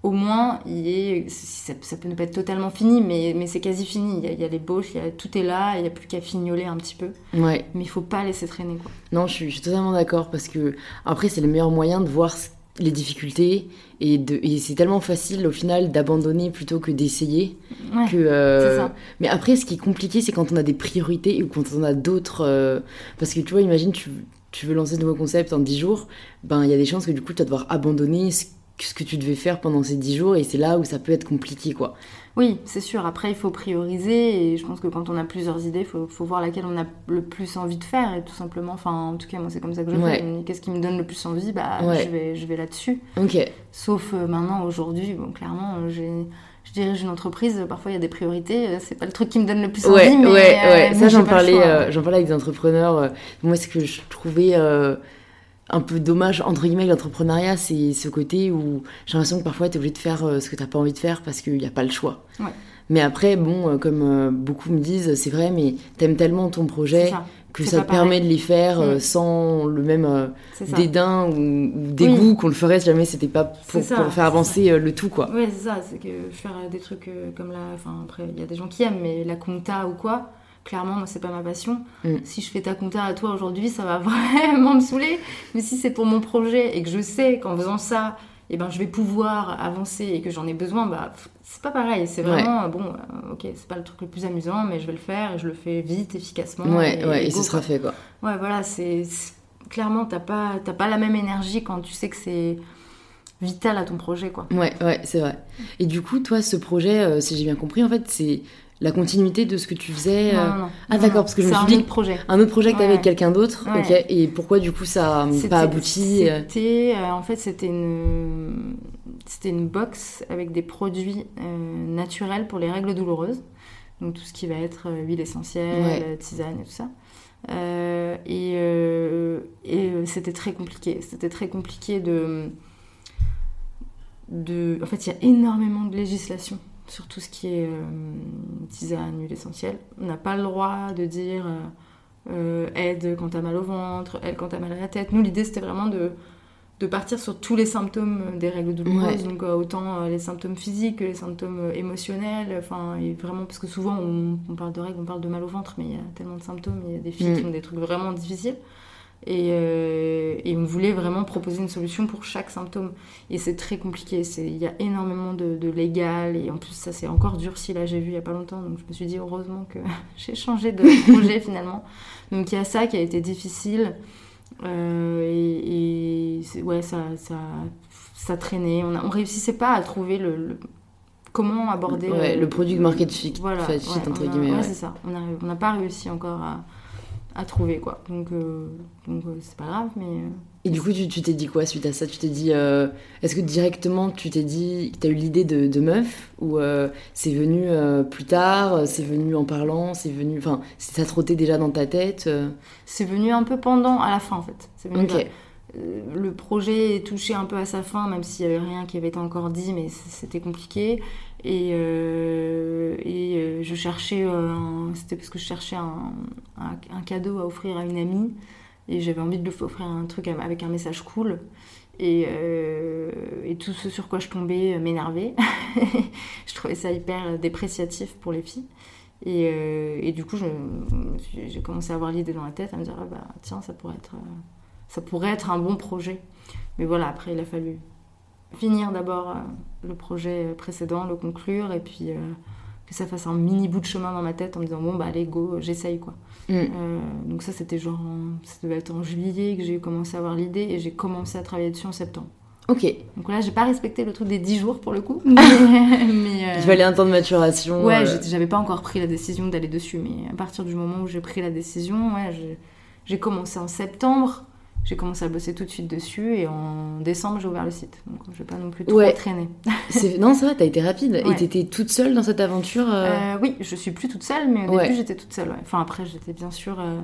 au moins, il est, ça, peut ne pas être totalement fini, mais, mais c'est quasi fini. Il y, a, les bauches, il y a, tout est là, il n'y a plus qu'à fignoler un petit peu. Ouais. Mais il faut pas laisser traîner. Quoi. Non, je suis, je suis totalement d'accord, parce que après, c'est le meilleur moyen de voir les difficultés, et, et c'est tellement facile au final d'abandonner plutôt que d'essayer. Ouais, que, euh, ça. Mais après, ce qui est compliqué, c'est quand on a des priorités ou quand on a d'autres. Euh, parce que tu vois, imagine, tu, tu veux lancer de nouveaux concepts en 10 jours, ben il y a des chances que du coup, tu vas devoir abandonner ce ce que tu devais faire pendant ces dix jours et c'est là où ça peut être compliqué quoi. Oui, c'est sûr. Après, il faut prioriser et je pense que quand on a plusieurs idées, il faut, faut, voir laquelle on a le plus envie de faire et tout simplement, enfin, en tout cas, moi, c'est comme ça que je fais. Qu'est-ce qui me donne le plus envie? Bah, je vais, je vais là-dessus. Ok. Sauf euh, maintenant, aujourd'hui, bon, clairement, euh, j'ai je dirige une entreprise, parfois il y a des priorités, euh, c'est pas le truc qui me donne le plus envie. Mais, ouais, ouais. ça j'en parlais, j'en parlais avec des entrepreneurs. moi, ce que je trouvais un peu dommage, entre guillemets, l'entrepreneuriat, c'est ce côté où j'ai l'impression que parfois tu es obligé de faire euh, ce que tu pas envie de faire parce qu'il n'y a pas le choix. Mais après, bon, euh, comme euh, beaucoup me disent, c'est vrai, mais t'aimes tellement ton projet que ça te permet de les faire mm. sans le même dédain ou, dégoût qu'on le ferait si jamais c'était pas pour, faire avancer le tout, quoi. Ouais, c'est ça, c'est que faire des trucs comme là, enfin après, il y a des gens qui aiment, mais la compta ou quoi, clairement, moi, c'est pas ma passion. Mm. Si je fais ta compta à toi aujourd'hui, ça va vraiment me saouler. Mais si c'est pour mon projet et que je sais qu'en faisant ça, eh ben, je vais pouvoir avancer et que j'en ai besoin, bah, c'est pas pareil. C'est vraiment, euh, bon, euh, ok, c'est pas le truc le plus amusant, mais je vais le faire et je le fais vite, efficacement. Ouais, et, ouais, et go, ce sera fait quoi. Ouais, voilà, c'est clairement, t'as pas, pas la même énergie quand tu sais que c'est vital à ton projet, quoi. Ouais, ouais, c'est vrai. Et du coup, toi, ce projet, euh, si j'ai bien compris, en fait, c'est la continuité de ce que tu faisais. Non, euh, non, non. Ah, d'accord, parce que je me suis un dit- autre projet. Un autre projet que t'avais Ouais. avec quelqu'un d'autre, Ouais. ok. Et pourquoi du coup ça n'a pas abouti euh, C'était, euh, en fait, c'était une, c'était une box avec des produits euh, naturels pour les règles douloureuses. Donc tout ce qui va être euh, huile essentielle, Ouais. tisane et tout ça. Et et c'était très compliqué. C'était très compliqué de, de. En fait, il y a énormément de législation sur tout ce qui est euh, tisane, huile essentielle. On n'a pas le droit de dire. euh, euh, aide quand t'as mal au ventre, aide quand t'as mal à la tête. Nous, l'idée, c'était vraiment de, de partir sur tous les symptômes des règles douloureuses, Ouais. donc euh, autant euh, les symptômes physiques que les symptômes euh, émotionnels, enfin, vraiment, parce que souvent, on, on parle de règles, on parle de mal au ventre, mais il y a tellement de symptômes, il y a des filles Mm. qui ont des trucs vraiment difficiles. Et, euh, et on voulait vraiment proposer une solution pour chaque symptôme. Et c'est très compliqué, il y a énormément de, de légal, et en plus ça c'est encore durci, là j'ai vu il y a pas longtemps, donc je me suis dit heureusement que j'ai changé de projet finalement. Donc il y a ça qui a été difficile, euh, et, et ouais, ça, ça, ça traînait, on, on réussissait pas à trouver le, le- comment aborder ouais, le produit market fit, voilà, fit, ouais, entre a- guillemets. ouais, ouais. c'est ça. On n'a pas réussi encore à, à trouver quoi. Donc, euh, donc euh, c'est pas grave, mais euh, Et du coup, tu t'es dit quoi suite à ça? Tu t'es dit, est-ce que directement tu t'es dit, tu as eu l'idée de, de meuf? Ou c'est venu plus tard, c'est venu en parlant, c'est venu, enfin, ça trottait déjà dans ta tête c'est venu un peu pendant, à la fin en fait. C'est venu le projet est touché un peu à sa fin, même s'il y avait rien qui avait été encore dit, mais c'était compliqué. Et, euh, euh, je cherchais, euh, c'était parce que je cherchais un, cadeau à offrir à une amie, et j'avais envie de lui offrir un truc avec un message cool. Et, tout ce sur quoi je tombais m'énervait. je trouvais ça hyper dépréciatif pour les filles. Et, du coup, j'ai commencé à avoir l'idée dans la tête, à me dire, ah bah, tiens, ça pourrait, être, ça pourrait être un bon projet. Mais voilà, après, il a fallu finir d'abord euh, le projet précédent, le conclure, et puis euh, que ça fasse un mini bout de chemin dans ma tête en me disant, bon, bah, allez, go, j'essaye, quoi. Mm. Euh, donc ça, c'était genre, en- ça devait être en juillet que j'ai commencé à avoir l'idée, et j'ai commencé à travailler dessus en septembre. Ok. Donc là, j'ai pas respecté le truc des 10 jours pour le coup. mais, mais, euh, Il fallait un temps de maturation. Ouais, j'avais pas encore pris la décision d'aller dessus, mais à partir du moment où j'ai pris la décision, ouais, j'ai commencé en septembre, j'ai commencé à bosser tout de suite dessus, et en décembre, j'ai ouvert le site. Donc je vais pas non plus trop Ouais. traîner. Non, c'est vrai, t'as été rapide. Et Ouais. t'étais toute seule dans cette aventure euh, Euh, oui, je suis plus toute seule, mais au Ouais. début, j'étais toute seule. Enfin, après, j'étais bien sûr euh,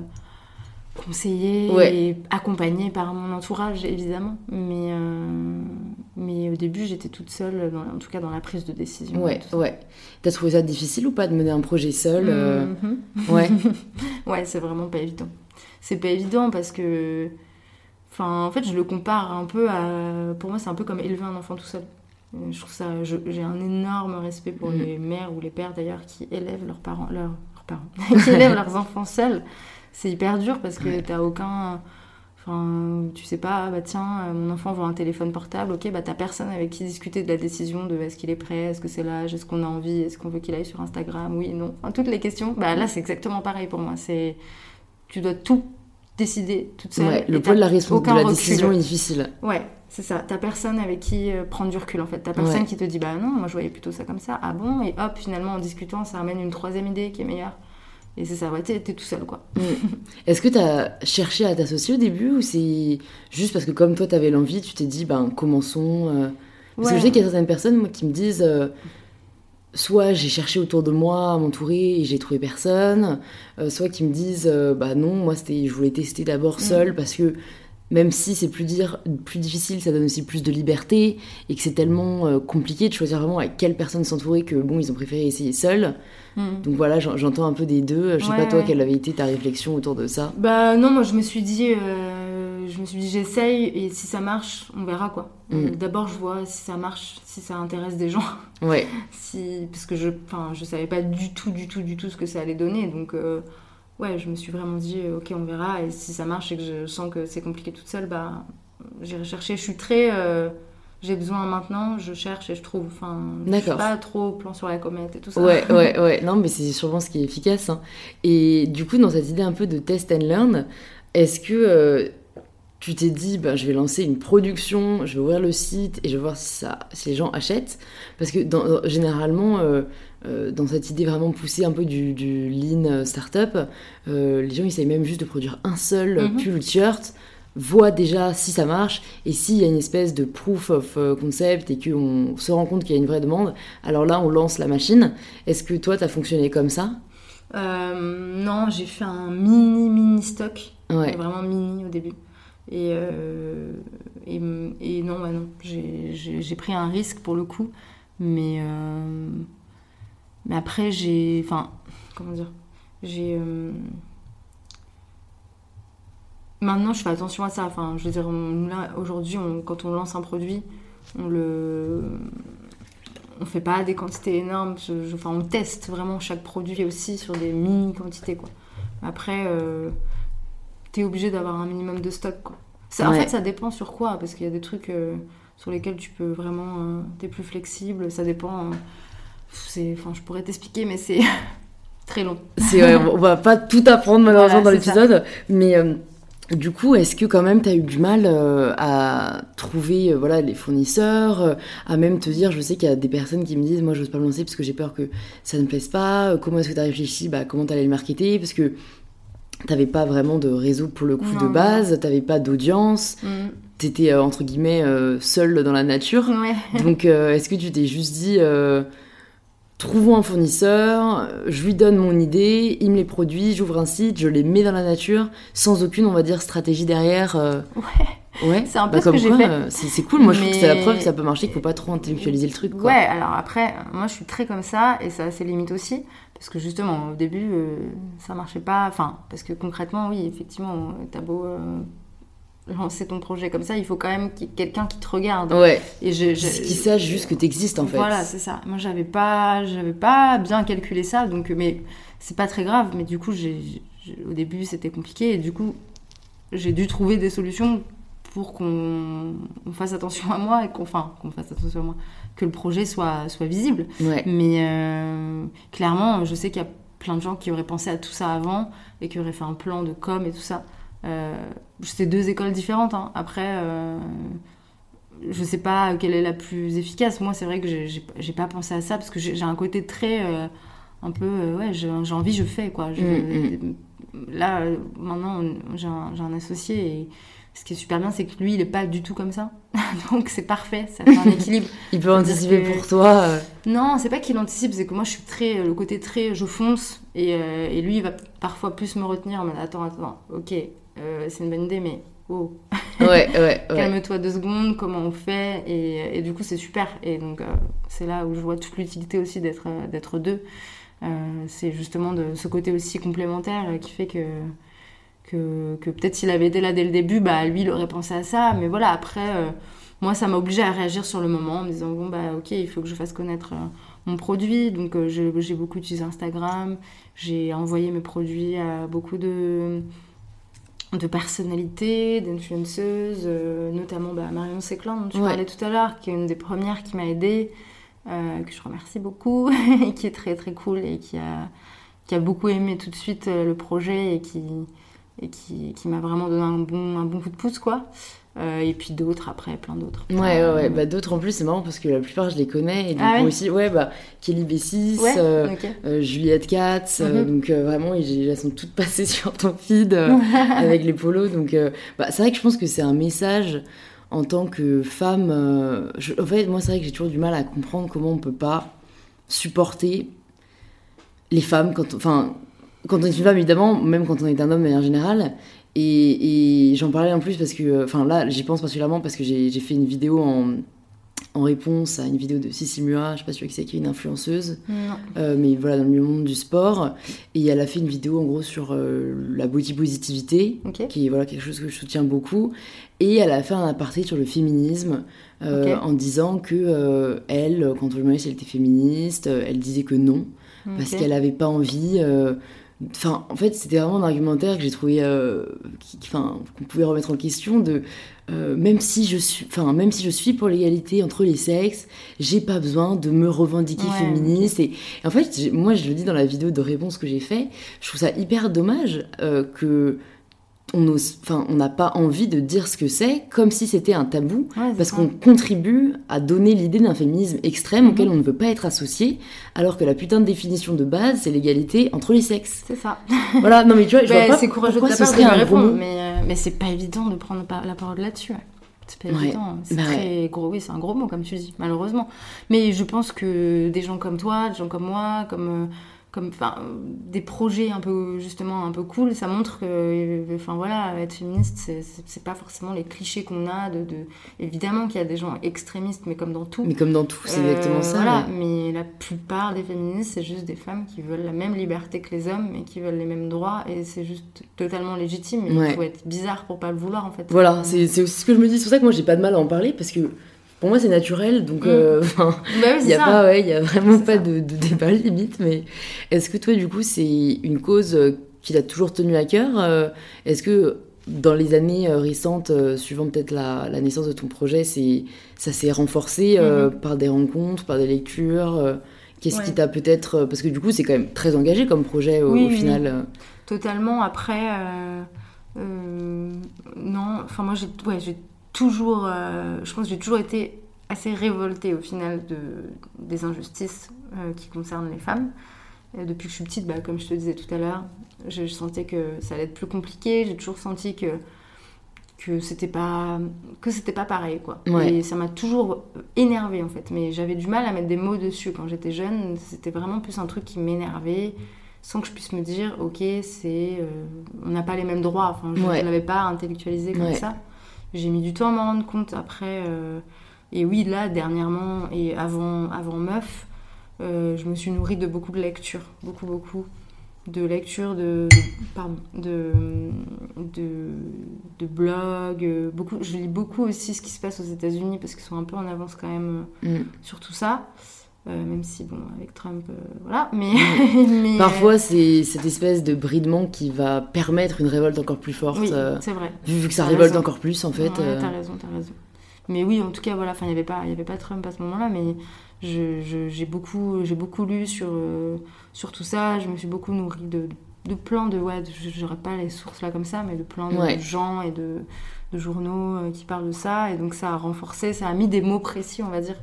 conseillée et accompagnée par mon entourage, évidemment. Mais, mais au début, j'étais toute seule, dans- en tout cas dans la prise de décision. Ouais, ouais. T'as trouvé ça difficile ou pas de mener un projet seul Mhm. Ouais. Ouais, c'est vraiment pas évident. C'est pas évident parce que. Enfin, en fait, je le compare un peu à. Pour moi, c'est un peu comme élever un enfant tout seul. Euh, Je trouve ça. J'ai un énorme respect pour Mhm. les mères ou les pères d'ailleurs qui élèvent leurs parents. Leurs, leurs parents. qui élèvent leurs enfants seuls. C'est hyper dur parce que Ouais. t'as aucun. Enfin, tu sais pas, bah tiens, euh, mon enfant veut un téléphone portable, ok, bah t'as personne avec qui discuter de la décision de est-ce qu'il est prêt, est-ce que c'est l'âge, est-ce qu'on a envie, est-ce qu'on veut qu'il aille sur Instagram, oui, non. Enfin, toutes les questions, bah là c'est exactement pareil pour moi. C'est tu dois tout décider toute seule. Ouais, le poids de la, de aucun la recul. décision est difficile. Ouais, c'est ça. T'as personne avec qui euh, prendre du recul en fait. T'as personne Ouais. qui te dit bah non, moi je voyais plutôt ça comme ça. Ah bon? Et hop, finalement en discutant, ça amène une troisième idée qui est meilleure. Et c'est ça, ouais, t'es t'es tout seul quoi. Mm. Est-ce que t'as cherché à t'associer au début ou c'est juste parce que comme toi t'avais l'envie, tu t'es dit ben commençons euh, Parce que je sais qu'il y a certaines personnes moi, qui me disent euh, soit j'ai cherché autour de moi à m'entourer et j'ai trouvé personne, euh, soit qui me disent euh, bah non, moi c'était je voulais tester d'abord Mm. seule parce que même si c'est plus, dire, plus difficile, ça donne aussi plus de liberté et que c'est tellement euh, compliqué de choisir vraiment avec quelle personne s'entourer que bon, ils ont préféré essayer seul. Mm. Donc voilà, j'en- j'entends un peu des deux. Je sais Ouais, pas toi ouais. quelle avait été ta réflexion autour de ça? Bah non, moi je me suis dit, je me suis dit j'essaye et si ça marche, on verra quoi. Mm. D'abord je vois si ça marche, si ça intéresse des gens. Ouais. si, parce que je, enfin, je savais pas du tout, du tout, du tout ce que ça allait donner. Donc euh, ouais, je me suis vraiment dit euh, ok on verra et si ça marche et que je sens que c'est compliqué toute seule, bah j'irai chercher. Je suis très euh, j'ai besoin maintenant, je cherche et je trouve. Enfin, je suis pas trop plan sur la comète et tout ça. Ouais, ouais, ouais. Non, mais c'est sûrement ce qui est efficace. hein. Et du coup, dans cette idée un peu de test and learn, est-ce que euh, tu t'es dit, ben, je vais lancer une production, je vais ouvrir le site et je vais voir si, ça, si les gens achètent Parce que dans- généralement, euh, euh, dans cette idée vraiment poussée un peu du, du lean startup, euh, les gens essayent même juste de produire un seul Mhm. pull ou t-shirt voient déjà si ça marche et s'il y a une espèce de proof of concept et qu'on se rend compte qu'il y a une vraie demande, alors là on lance la machine. Est-ce que toi t'as fonctionné comme ça? Non, j'ai fait un mini mini stock, Ouais. vraiment mini au début. Et, euh, et, non, ouais, non, j'ai- pris un risque pour le coup, mais euh, mais après j'ai, enfin, comment dire, j'ai euh, maintenant je fais attention à ça. Enfin, je veux dire, aujourd'hui, quand on lance un produit, on le on fait pas des quantités énormes. Enfin, on teste vraiment chaque produit aussi sur des mini quantités. Après, t'es obligé d'avoir un minimum de stock quoi. Ça- En fait, ça dépend sur quoi, parce qu'il y a des trucs euh, sur lesquels tu peux vraiment, euh, t'es plus flexible. Ça dépend. euh, c'est, enfin, je pourrais t'expliquer, mais c'est très long. C'est, on va pas tout apprendre malheureusement Voilà, dans l'épisode, mais euh, du coup, est-ce que quand même t'as eu du mal euh, à trouver euh, voilà les fournisseurs, euh, à même te dire, je sais qu'il y a des personnes qui me disent, moi j'ose pas me lancer parce que j'ai peur que ça ne plaise pas. Comment est-ce que t'as réfléchi, bah comment t'allais le marketer, parce que t'avais pas vraiment de réseau pour le coup Non, de base, t'avais pas d'audience, Mm. t'étais euh, entre guillemets euh, seule dans la nature. Ouais. Donc, euh, est-ce que tu t'es juste dit, trouvons un fournisseur, je lui donne mon idée, il me les produit, j'ouvre un site, je les mets dans la nature, sans aucune, on va dire, stratégie derrière Ouais. Ouais. C'est un peu Bah, ce que j'ai fait. euh, c'est cool, moi je trouve que c'est la preuve que ça peut marcher, qu'il faut pas trop intellectualiser le truc. Quoi. Ouais, alors après, moi je suis très comme ça et ça a ses limites aussi. Parce que justement, au début, euh, ça marchait pas. Enfin, parce que concrètement, oui, effectivement, t'as beau euh, lancer ton projet comme ça, il faut quand même qu'il y ait quelqu'un qui te regarde. Ouais, Et je, je- qui sache juste que t'existes en fait. Voilà, c'est ça. Moi, j'avais pas, j'avais pas bien calculé ça, donc mais c'est pas très grave. Mais du coup, j'ai- au début, c'était compliqué et du coup, j'ai dû trouver des solutions pour qu'on on fasse attention à moi et qu'on, enfin, qu'on fasse attention à moi, que le projet soit soit visible. Ouais. Mais euh, clairement, je sais qu'il y a plein de gens qui auraient pensé à tout ça avant et qui auraient fait un plan de com et tout ça. Euh, c'est deux écoles différentes. hein. Après, euh, je sais pas quelle est la plus efficace. Moi, c'est vrai que j'ai- pas pensé à ça parce que j'ai un côté très. euh, un peu. euh, ouais, j'ai envie, je fais quoi. Je- Mm, Là, maintenant, j'ai un, associé et. Ce qui est super bien, c'est que lui, il est pas du tout comme ça. Donc c'est parfait, ça fait un équilibre. Il peut anticiper que- pour toi. euh, Non, c'est pas qu'il anticipe, c'est que moi je suis très. Le côté très. Je fonce et, euh, et lui il va parfois plus me retenir. Mais attends, attends, ok, euh, c'est une bonne idée, mais oh, Ouais, ouais, ouais. calme-toi deux secondes, comment on fait et, et du coup c'est super. Et donc euh, c'est là où je vois toute l'utilité aussi d'être euh, d'être deux. Euh, c'est justement de ce côté aussi complémentaire euh, qui fait que. Que, que peut-être s'il avait été là dès le début, bah lui il aurait pensé à ça. Mais voilà, après, euh, moi ça m'a obligé à réagir sur le moment en me disant bon bah ok, il faut que je fasse connaître euh, mon produit. Donc euh, j'ai beaucoup utilisé Instagram, j'ai envoyé mes produits à beaucoup de, de personnalités, d'influenceuses, notamment bah, Marion Séclan dont tu Ouais. parlais tout à l'heure, qui est une des premières qui m'a aidée, que je remercie beaucoup, et qui est très très cool et qui a, qui a beaucoup aimé tout de suite le projet et qui, et qui, qui m'a vraiment donné un bon, un bon coup de pouce quoi. Euh, et puis d'autres après, plein d'autres. Ouais, ouais, ouais. Bah, d'autres en plus, c'est marrant parce que la plupart, je les connais. Et du Ah coup ouais aussi, ouais, bah, Kelly Bessis, Ouais, euh, ok. euh, Juliette Katz. Mhm. donc, vraiment, ils- elles sont toutes passées sur ton feed avec les polos. Donc, bah, c'est vrai que je pense que c'est un message en tant que femme. je- en fait, moi, c'est vrai que j'ai toujours du mal à comprendre comment on peut pas supporter les femmes quand, enfin, quand on est une femme, évidemment, même quand on est un homme de manière générale. Et, et j'en parlais en plus parce que, enfin là, j'y pense particulièrement parce que j'ai fait une vidéo en, en réponse à une vidéo de Cécile Mua, je sais pas si tu vois qui c'est, qui est une influenceuse, euh, mais voilà, dans le monde du sport. Et elle a fait une vidéo en gros sur euh, la body positivité, qui est voilà, quelque chose que je soutiens beaucoup. Et elle a fait un aparté sur le féminisme euh, en disant que euh, elle, quand on lui demandait si elle était féministe, euh, elle disait que non, parce qu'elle avait pas envie. Enfin, en fait, c'était vraiment un argumentaire que j'ai trouvé, euh, qu'on pouvait remettre en question de, euh, même si je suis, enfin, même si je suis pour l'égalité entre les sexes, j'ai pas besoin de me revendiquer Ouais, féministe. Et, et en fait, moi, je le dis dans la vidéo de réponse que j'ai fait, je trouve ça hyper dommage euh, que on ose- enfin, on n'a pas envie de dire ce que c'est, comme si c'était un tabou, Ouais, parce qu'on contribue à donner l'idée d'un féminisme extrême Mhm. auquel on ne veut pas être associé, alors que la putain de définition de base, c'est l'égalité entre les sexes. C'est ça. voilà, non mais tu vois, je vois pas c'est courageux de ta ce de serait gros répondre, mot. mais, euh, mais c'est pas évident de prendre la parole là-dessus. ouais. C'est pas évident. C'est Bah très gros. Oui, c'est un gros mot, comme tu dis, malheureusement. Mais je pense que des gens comme toi, des gens comme moi, comme. euh, comme enfin euh, des projets un peu justement un peu cool ça montre que euh, enfin voilà être féministe c'est- pas forcément les clichés qu'on a de, de- évidemment qu'il y a des gens extrémistes mais comme dans tout Mais comme dans tout, c'est Euh, exactement ça. Voilà, ouais. mais la plupart des féministes, c'est juste des femmes qui veulent la même liberté que les hommes et qui veulent les mêmes droits, et c'est juste totalement légitime. Ouais. Il faut être bizarre pour pas le vouloir, en fait. Voilà, c'est c'est aussi ce que je me dis. C'est pour ça que moi, j'ai pas de mal à en parler, parce que pour moi, c'est naturel, donc Mm. euh, Bah il c'est y a ça. pas, ouais, il y a vraiment pas ça. de, de débat limite. Mais est-ce que toi, du coup, c'est une cause euh, qui t'a toujours tenu à cœur euh, Est-ce que dans les années récentes, suivant peut-être la, la naissance de ton projet, c'est ça s'est renforcé euh, Mhm. par des rencontres, par des lectures euh, Qu'est-ce qui t'a peut-être parce que du coup, c'est quand même très engagé comme projet au, Oui, au oui, final. Totalement. Après, non. Enfin, moi, j'ai ouais, j'ai toujours. euh, je pense que j'ai toujours été assez révoltée au final de, des injustices euh, qui concernent les femmes. Et depuis que je suis petite, bah, comme je te disais tout à l'heure, je, je sentais que ça allait être plus compliqué. J'ai toujours senti que que c'était pas que c'était pas pareil quoi Ouais. et ça m'a toujours énervé en fait mais j'avais du mal à mettre des mots dessus quand j'étais jeune c'était vraiment plus un truc qui m'énervait sans que je puisse me dire ok c'est euh, on n'a pas les mêmes droits enfin je Ouais. ne l'avais pas intellectualisé comme Ouais. ça j'ai mis du temps à m'en rendre compte après euh, et oui là dernièrement et avant avant meuf euh, je me suis nourrie de beaucoup de lectures beaucoup beaucoup de lectures de, de- pardon de de, blogs euh, beaucoup je lis beaucoup aussi ce qui se passe aux États-Unis parce qu'ils sont un peu en avance quand même Mm. sur tout ça Euh, même si bon avec Trump euh, voilà mais, mais, Parfois, c'est cette espèce de bridement qui va permettre une révolte encore plus forte. euh, oui euh, c'est vrai vu que ça révolte raison. encore plus, en fait. Ouais, euh, t'as raison, t'as raison. Mais oui, en tout cas, voilà, enfin, il n'y avait pas, y avait pas Trump à ce moment-là, mais je- je- j'ai beaucoup, j'ai beaucoup lu sur, euh, sur tout ça. Je me suis beaucoup nourrie de, de plein de, ouais, je n'aurais pas les sources là comme ça, mais de plein de gens et de, de journaux euh, qui parlent de ça. Et donc ça a renforcé, ça a mis des mots précis, on va dire.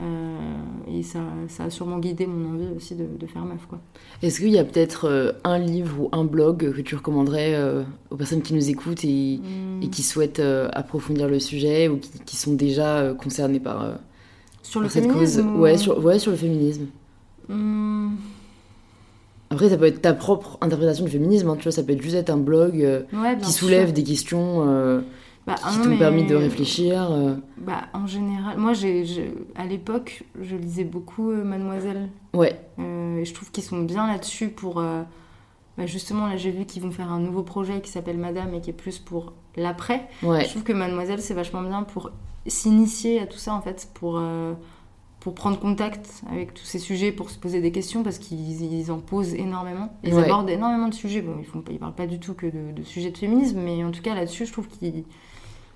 Euh, et ça, ça a sûrement guidé mon envie aussi de, de faire meuf, quoi. Est-ce qu'il y a peut-être euh, un livre ou un blog que tu recommanderais euh, aux personnes qui nous écoutent et, Hmm. et qui souhaitent approfondir le sujet ou qui, qui sont déjà concernées par, Sur le par cette cause? ouais, sur, ouais, sur le féminisme. Hmm, Après, ça peut être ta propre interprétation du féminisme, hein, tu vois, ça peut être juste être un blog euh, ouais, qui sûr. soulève des questions euh, Bah, ah qui t'ont mais- permis de réfléchir. euh. Bah, en général, moi, j'ai, à l'époque, je lisais beaucoup euh, Mademoiselle. Ouais, Euh, et je trouve qu'ils sont bien là-dessus pour. bah, justement, là, j'ai vu qu'ils vont faire un nouveau projet qui s'appelle Madame et qui est plus pour l'après. ouais, Je trouve que Mademoiselle, c'est vachement bien pour s'initier à tout ça, en fait, pour, pour prendre contact avec tous ces sujets, pour se poser des questions, parce qu'ils ils en posent énormément. Ils Ouais. abordent énormément de sujets. Bon, ils font, ils parlent pas du tout que de, de sujets de féminisme, mais en tout cas, là-dessus, je trouve qu'ils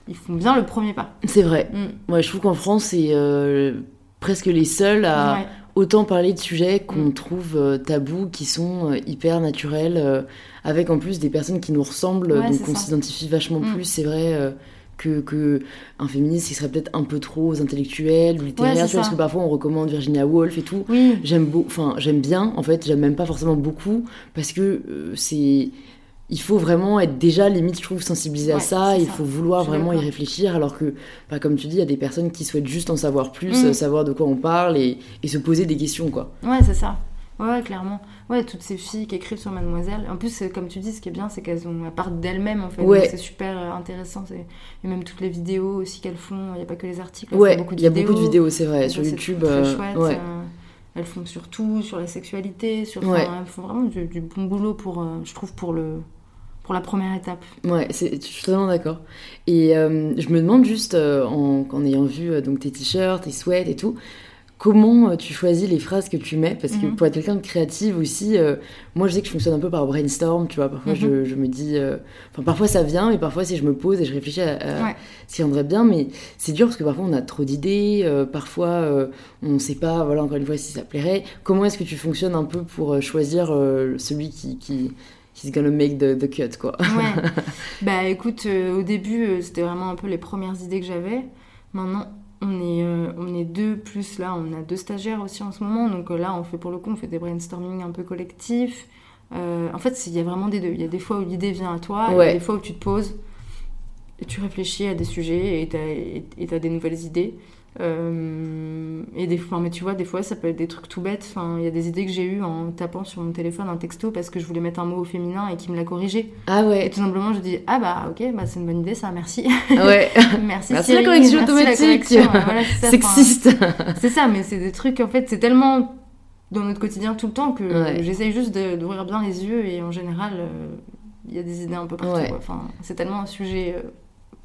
ils font bien le premier pas. c'est vrai. Mm. Ouais, je trouve qu'en France, c'est euh, presque les seuls à Ouais. autant parler de sujets qu'on Mm. trouve euh, tabous, qui sont euh, hyper naturels, avec en plus des personnes qui nous ressemblent, Ouais, donc on s'identifie vachement Mm. plus. C'est vrai que, que un féministe, il serait peut-être un peu trop intellectuel ou littéraire, Ouais, c'est tu vois, parce que parfois on recommande Virginia Woolf et tout. Oui, J'aime enfin j'aime bien, en fait, j'aime même pas forcément beaucoup, parce que c'est il faut vraiment être déjà limite je trouve sensibilisé à ça il ça. faut vouloir Je vraiment y réfléchir alors que bah, comme tu dis il y a des personnes qui souhaitent juste en savoir plus Mm. euh, savoir de quoi on parle et, et se poser des questions quoi ouais, c'est ça. Ouais, clairement. Ouais, toutes ces filles qui écrivent sur Mademoiselle. En plus, comme tu dis, ce qui est bien, c'est qu'elles ont, partent d'elles-mêmes, en fait. Ouais. C'est super hyper intéressant. Et même toutes les vidéos aussi qu'elles font, il n'y a pas que les articles. Ouais, il y a beaucoup de vidéos. c'est vrai, sur YouTube. Très euh, chouette. ouais. euh, elles font sur tout, sur la sexualité, sur. Ouais. enfin, elles font vraiment du, du bon boulot pour, euh, je trouve, pour le, pour la première étape. Ouais, je suis totalement d'accord. Et euh, je me demande juste, euh, en, en ayant vu euh, donc tes t-shirts, tes sweats et tout, comment tu choisis les phrases que tu mets? Parce que Mhm. pour être quelqu'un de créative aussi, euh, moi je sais que je fonctionne un peu par brainstorm, tu vois. Parfois Mhm. je, je me dis, euh, enfin parfois ça vient, mais parfois si je me pose et je réfléchis à, à Ouais. ce qui rendrait bien, mais c'est dur parce que parfois on a trop d'idées, euh, parfois on ne sait pas, voilà encore une fois si ça plairait. Comment est-ce que tu fonctionnes un peu pour choisir celui qui, qui he's gonna make the, the cut quoi Ouais. bah écoute, euh, au début, euh, c'était vraiment un peu les premières idées que j'avais. Maintenant, on est, euh, on est deux, plus là, on a deux stagiaires aussi en ce moment. Donc là, on fait pour le coup, on fait des brainstorming un peu collectifs. En fait, il y a vraiment des deux. Il y a des fois où l'idée vient à toi, et il y a des fois où tu te poses et tu réfléchis à des sujets et tu as, des nouvelles idées. Euh, et des fois, mais tu vois, des fois, ça peut être des trucs tout bêtes. Enfin, il y a des idées que j'ai eues en tapant sur mon téléphone un texto parce que je voulais mettre un mot au féminin et qui me l'a corrigé. Ah Et ouais, tout simplement, je dis ah bah ok, bah c'est une bonne idée ça, merci. ah ouais. merci. Merci la Siri, correction merci automatique. correction. Ouais, voilà, ça, Sexiste. enfin, C'est ça, mais c'est des trucs en fait, c'est tellement dans notre quotidien tout le temps que Ouais. j'essaye juste d'ouvrir bien les yeux et en général, euh, il y a des idées un peu partout. Ouais. Enfin, c'est tellement un sujet euh,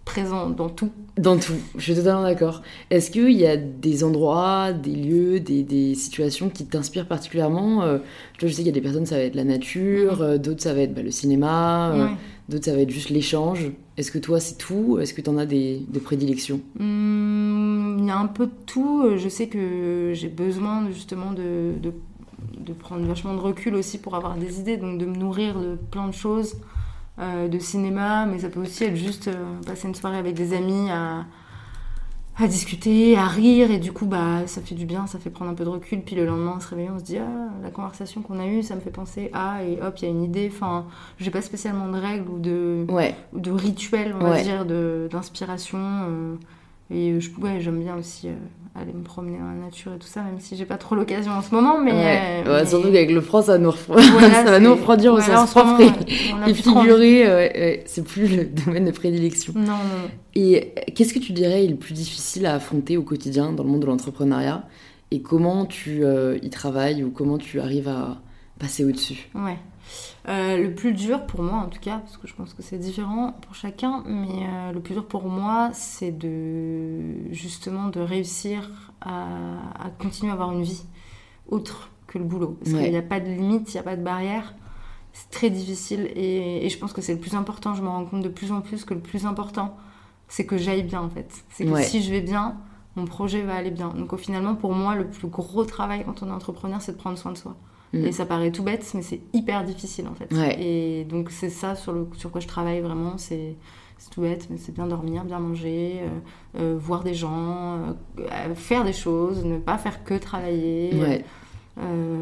présent dans tout. Dans tout, je suis totalement d'accord. Est-ce qu'il y a des endroits, des lieux, des, des situations qui t'inspirent particulièrement Euh, je sais qu'il y a des personnes, ça va être la nature, euh, d'autres, ça va être bah, le cinéma, euh, d'autres, ça va être juste l'échange. Est-ce que toi, c'est tout Est-ce que tu en as des, des prédilections? Hum, Il y a un peu de tout. Je sais que j'ai besoin justement de, de, de prendre vachement de recul aussi pour avoir des idées, donc de me nourrir de plein de choses, euh, de cinéma, mais ça peut aussi être juste euh, passer une soirée avec des amis à, à discuter, à rire, et du coup, bah, ça fait du bien, ça fait prendre un peu de recul, puis le lendemain, on se réveille, on se dit, ah, la conversation qu'on a eue, ça me fait penser à, et hop, il y a une idée. Enfin, j'ai pas spécialement de règles ou de Ouais, de rituel, on va Ouais. dire, d'inspiration. euh, et je, ouais, j'aime bien aussi euh, aller me promener dans la nature et tout ça, même si j'ai pas trop l'occasion en ce moment. Mais, ouais. euh, Ouais, mais- Surtout qu'avec le franc, ça, nous refro- voilà, ça va nous refroidir au sens propre et, ouais, c'est plus le domaine de prédilection. Non, non, non. Et qu'est-ce que tu dirais est le plus difficile à affronter au quotidien dans le monde de l'entrepreneuriat Et comment tu euh, y travailles ou comment tu arrives à passer au-dessus? Ouais. Euh, le plus dur pour moi, en tout cas, parce que je pense que c'est différent pour chacun, mais euh, le plus dur pour moi, c'est de justement de réussir à, à continuer à avoir une vie autre que le boulot. Parce Ouais. qu'il n'y a pas de limite, il n'y a pas de barrière. C'est très difficile et, et je pense que c'est le plus important. Je me rends compte de plus en plus que le plus important, c'est que j'aille bien en fait. C'est que Ouais. si je vais bien, mon projet va aller bien. Donc finalement, pour moi, le plus gros travail quand on est entrepreneur, c'est de prendre soin de soi. Mm. Et ça paraît tout bête, mais c'est hyper difficile en fait. Ouais. Et donc c'est ça sur, le, sur quoi je travaille vraiment. C'est c'est tout bête, mais c'est bien dormir, bien manger, euh, euh, voir des gens, euh, faire des choses, ne pas faire que travailler. Ouais,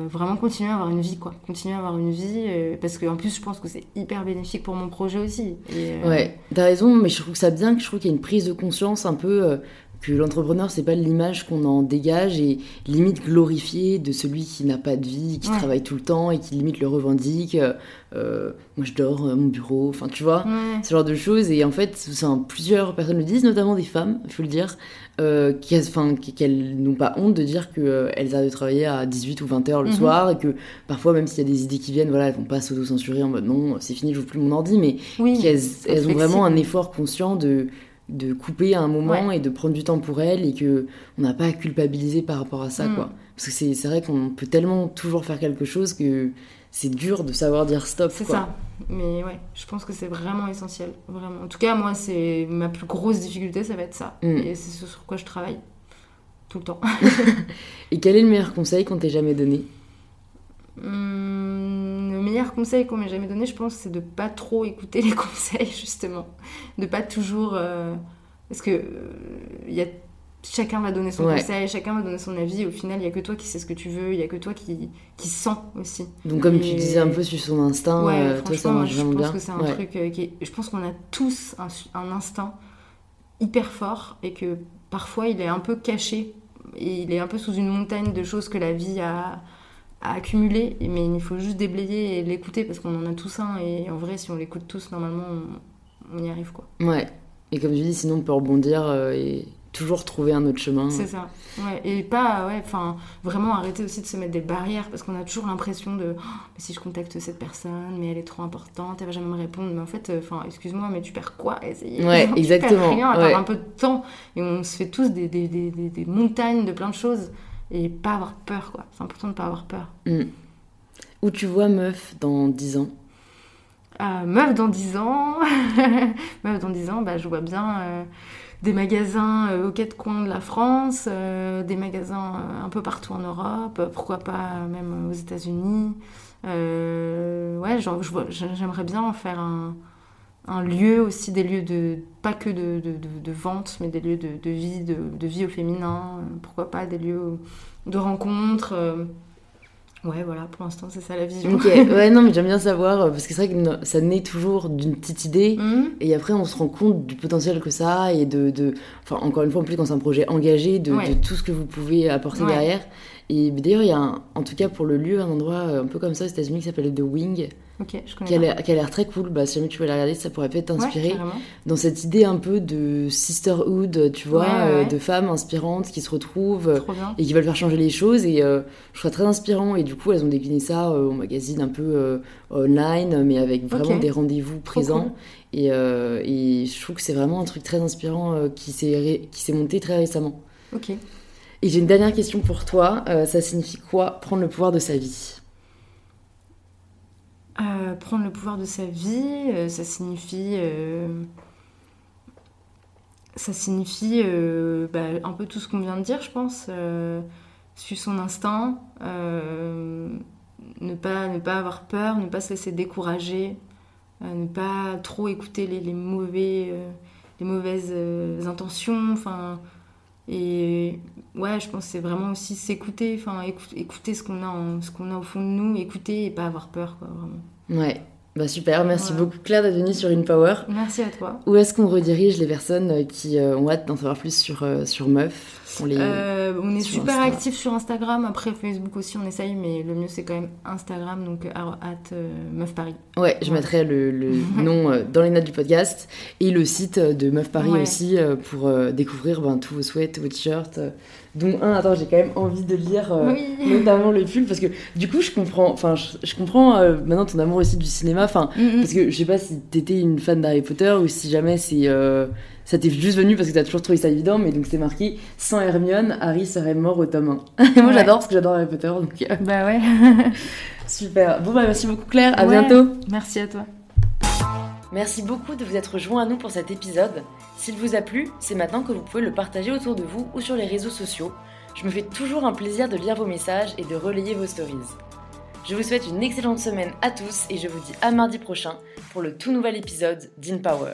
vraiment continuer à avoir une vie, quoi. Continuer à avoir une vie, parce qu'en plus, je pense que c'est hyper bénéfique pour mon projet aussi. Et, ouais. T'as raison, mais je trouve ça bien que je trouve qu'il y a une prise de conscience un peu que l'entrepreneur, c'est pas l'image qu'on en dégage et limite glorifiée de celui qui n'a pas de vie, qui Ouais. travaille tout le temps et qui limite le revendique. euh, euh, moi, je dors à mon bureau, enfin, tu vois. Ouais. ce genre de choses. Et en fait, plusieurs personnes le disent, notamment des femmes, il faut le dire, euh, qu'elles n'ont pas honte de dire qu'elles arrêtent de travailler à 18 ou 20 heures le Mhm. soir et que parfois, même s'il y a des idées qui viennent, voilà, elles vont pas s'auto-censurer en mode non, c'est fini, je joue plus mon ordi, mais Oui, qu'elles ont vraiment un effort conscient de de couper à un moment et de prendre du temps pour elles et que on n'a pas à culpabiliser par rapport à ça Mm. quoi parce que c'est vrai qu'on peut tellement toujours faire quelque chose que c'est dur de savoir dire stop C'est ça. Mais ouais, je pense que c'est vraiment essentiel. Vraiment. En tout cas, moi, c'est ma plus grosse difficulté, ça va être ça. Mm. Et c'est ce sur quoi je travaille tout le temps. et quel est le meilleur conseil qu'on t'ait jamais donné? Le meilleur conseil qu'on m'ait jamais donné, je pense, c'est de pas trop écouter les conseils, justement. De pas toujours. euh, Parce que euh, y a... chacun va donner son Ouais. conseil, chacun va donner son avis. Au final, il y a que toi qui sais ce que tu veux, il y a que toi qui, qui sens aussi. donc comme tu disais un peu sur son instinct ouais, euh, toi ça je pense que c'est un Ouais. truc qui est... Je pense qu'on a tous un, un instinct hyper fort et que parfois il est un peu caché et il est un peu sous une montagne de choses que la vie a, a accumulées. Et- Mais il faut juste déblayer et l'écouter parce qu'on en a tous un et en vrai, si on l'écoute tous, normalement, on y arrive quoi. Ouais. Et comme tu dis, sinon on peut rebondir euh, et toujours trouver un autre chemin. C'est ça. Ouais. Et pas, ouais, enfin, vraiment arrêter aussi de se mettre des barrières parce qu'on a toujours l'impression de, oh, mais si je contacte cette personne, mais elle est trop importante, elle va jamais me répondre. Mais en fait, euh, enfin, excuse-moi, mais tu perds quoi à essayer? Ouais, Tu exactement. perds rien à Ouais. perdre un peu de temps. Et on se fait tous des, des, des- des montagnes de plein de choses et pas avoir peur, quoi. C'est important de pas avoir peur. Mm. Où tu vois meuf dans 10 ans? Euh, meuf dans 10 ans, meuf dans 10 ans, bah, je vois bien euh, des magasins euh, aux quatre coins de la France, euh, des magasins euh, un peu partout en Europe, pourquoi pas même aux États-Unis. Ouais, genre, j'aimerais bien en faire un, un lieu aussi, des lieux de pas que de, de, de- de vente, mais des lieux de, de vie, de, vie au féminin. euh, pourquoi pas des lieux de rencontres. euh. ouais, voilà, pour l'instant c'est ça la vision. Ok, ouais, non, mais j'aime bien savoir, euh, parce que c'est vrai que ça naît toujours d'une petite idée, Mhm. et après on se rend compte du potentiel que ça a, et de, de- enfin encore une fois, en plus quand c'est un projet engagé, de, Ouais. de tout ce que vous pouvez apporter Ouais. derrière. Et d'ailleurs, il y a, un- en tout cas pour le lieu, un endroit un peu comme ça aux États-Unis qui s'appelle The Wing, Ok, je connais qui a l'air qui a l'air très cool. Bah, si jamais tu veux la regarder, ça pourrait peut-être t'inspirer. dans cette idée un peu de sisterhood, tu vois, Ouais, ouais, euh, de femmes inspirantes qui se retrouvent et qui veulent faire changer les choses. Et euh, je trouve ça très inspirant. Et du coup, elles ont décliné ça euh, au magazine un peu online, mais avec vraiment des rendez-vous présents. Et, et je trouve que c'est vraiment un truc très inspirant qui s'est ré- qui s'est monté très récemment. Ok. Et j'ai une dernière question pour toi. Ça signifie quoi prendre le pouvoir de sa vie? Euh, prendre le pouvoir de sa vie, euh, ça signifie. euh, ça signifie bah, un peu tout ce qu'on vient de dire, je pense. Suivre son instinct, ne, pas, ne pas avoir peur, ne pas se laisser décourager, ne pas trop écouter les, les mauvais, les mauvaises intentions. Enfin, et ouais, je pense que c'est vraiment aussi s'écouter, enfin écouter, écouter ce qu'on a, en- ce qu'on a au fond de nous, écouter et pas avoir peur, quoi, vraiment. Ouais, bah super. Merci beaucoup Claire d'être venue sur une Power. Merci à toi. Où est-ce qu'on redirige les personnes euh, qui euh, ont hâte d'en savoir plus sur, euh, sur Meuf? On les... Euh, on est sur super actifs sur Instagram. Après Facebook aussi, on essaye, mais le mieux c'est quand même Instagram, donc at euh, Meuf Paris. Ouais, je Ouais. mettrai le, le nom euh, dans les notes du podcast et le site euh, de Meuf Paris Ouais. aussi euh, pour euh, découvrir ben, tous vos sweats, tous vos t-shirts. euh, dont un, attends, j'ai quand même envie de lire euh, Oui. notamment le pull parce que du coup, je comprends, enfin, je, je comprends euh, maintenant ton amour aussi du cinéma. Enfin, Mm, mm. parce que je sais pas si t'étais une fan d'Harry Potter ou si jamais c'est euh, ça t'est juste venu parce que t'as toujours trouvé ça évident, mais donc c'est marqué sans Hermione, Harry serait mort au tome 1. Et moi Ouais. j'adore parce que j'adore Harry Potter, donc euh, Bah ouais. super. Bon bah merci beaucoup Claire, à Ouais. bientôt. Merci à toi. Merci beaucoup de vous être joint à nous pour cet épisode. S'il vous a plu, c'est maintenant que vous pouvez le partager autour de vous ou sur les réseaux sociaux. Je me fais toujours un plaisir de lire vos messages et de relayer vos stories. Je vous souhaite une excellente semaine à tous et je vous dis à mardi prochain pour le tout nouvel épisode d'InPower.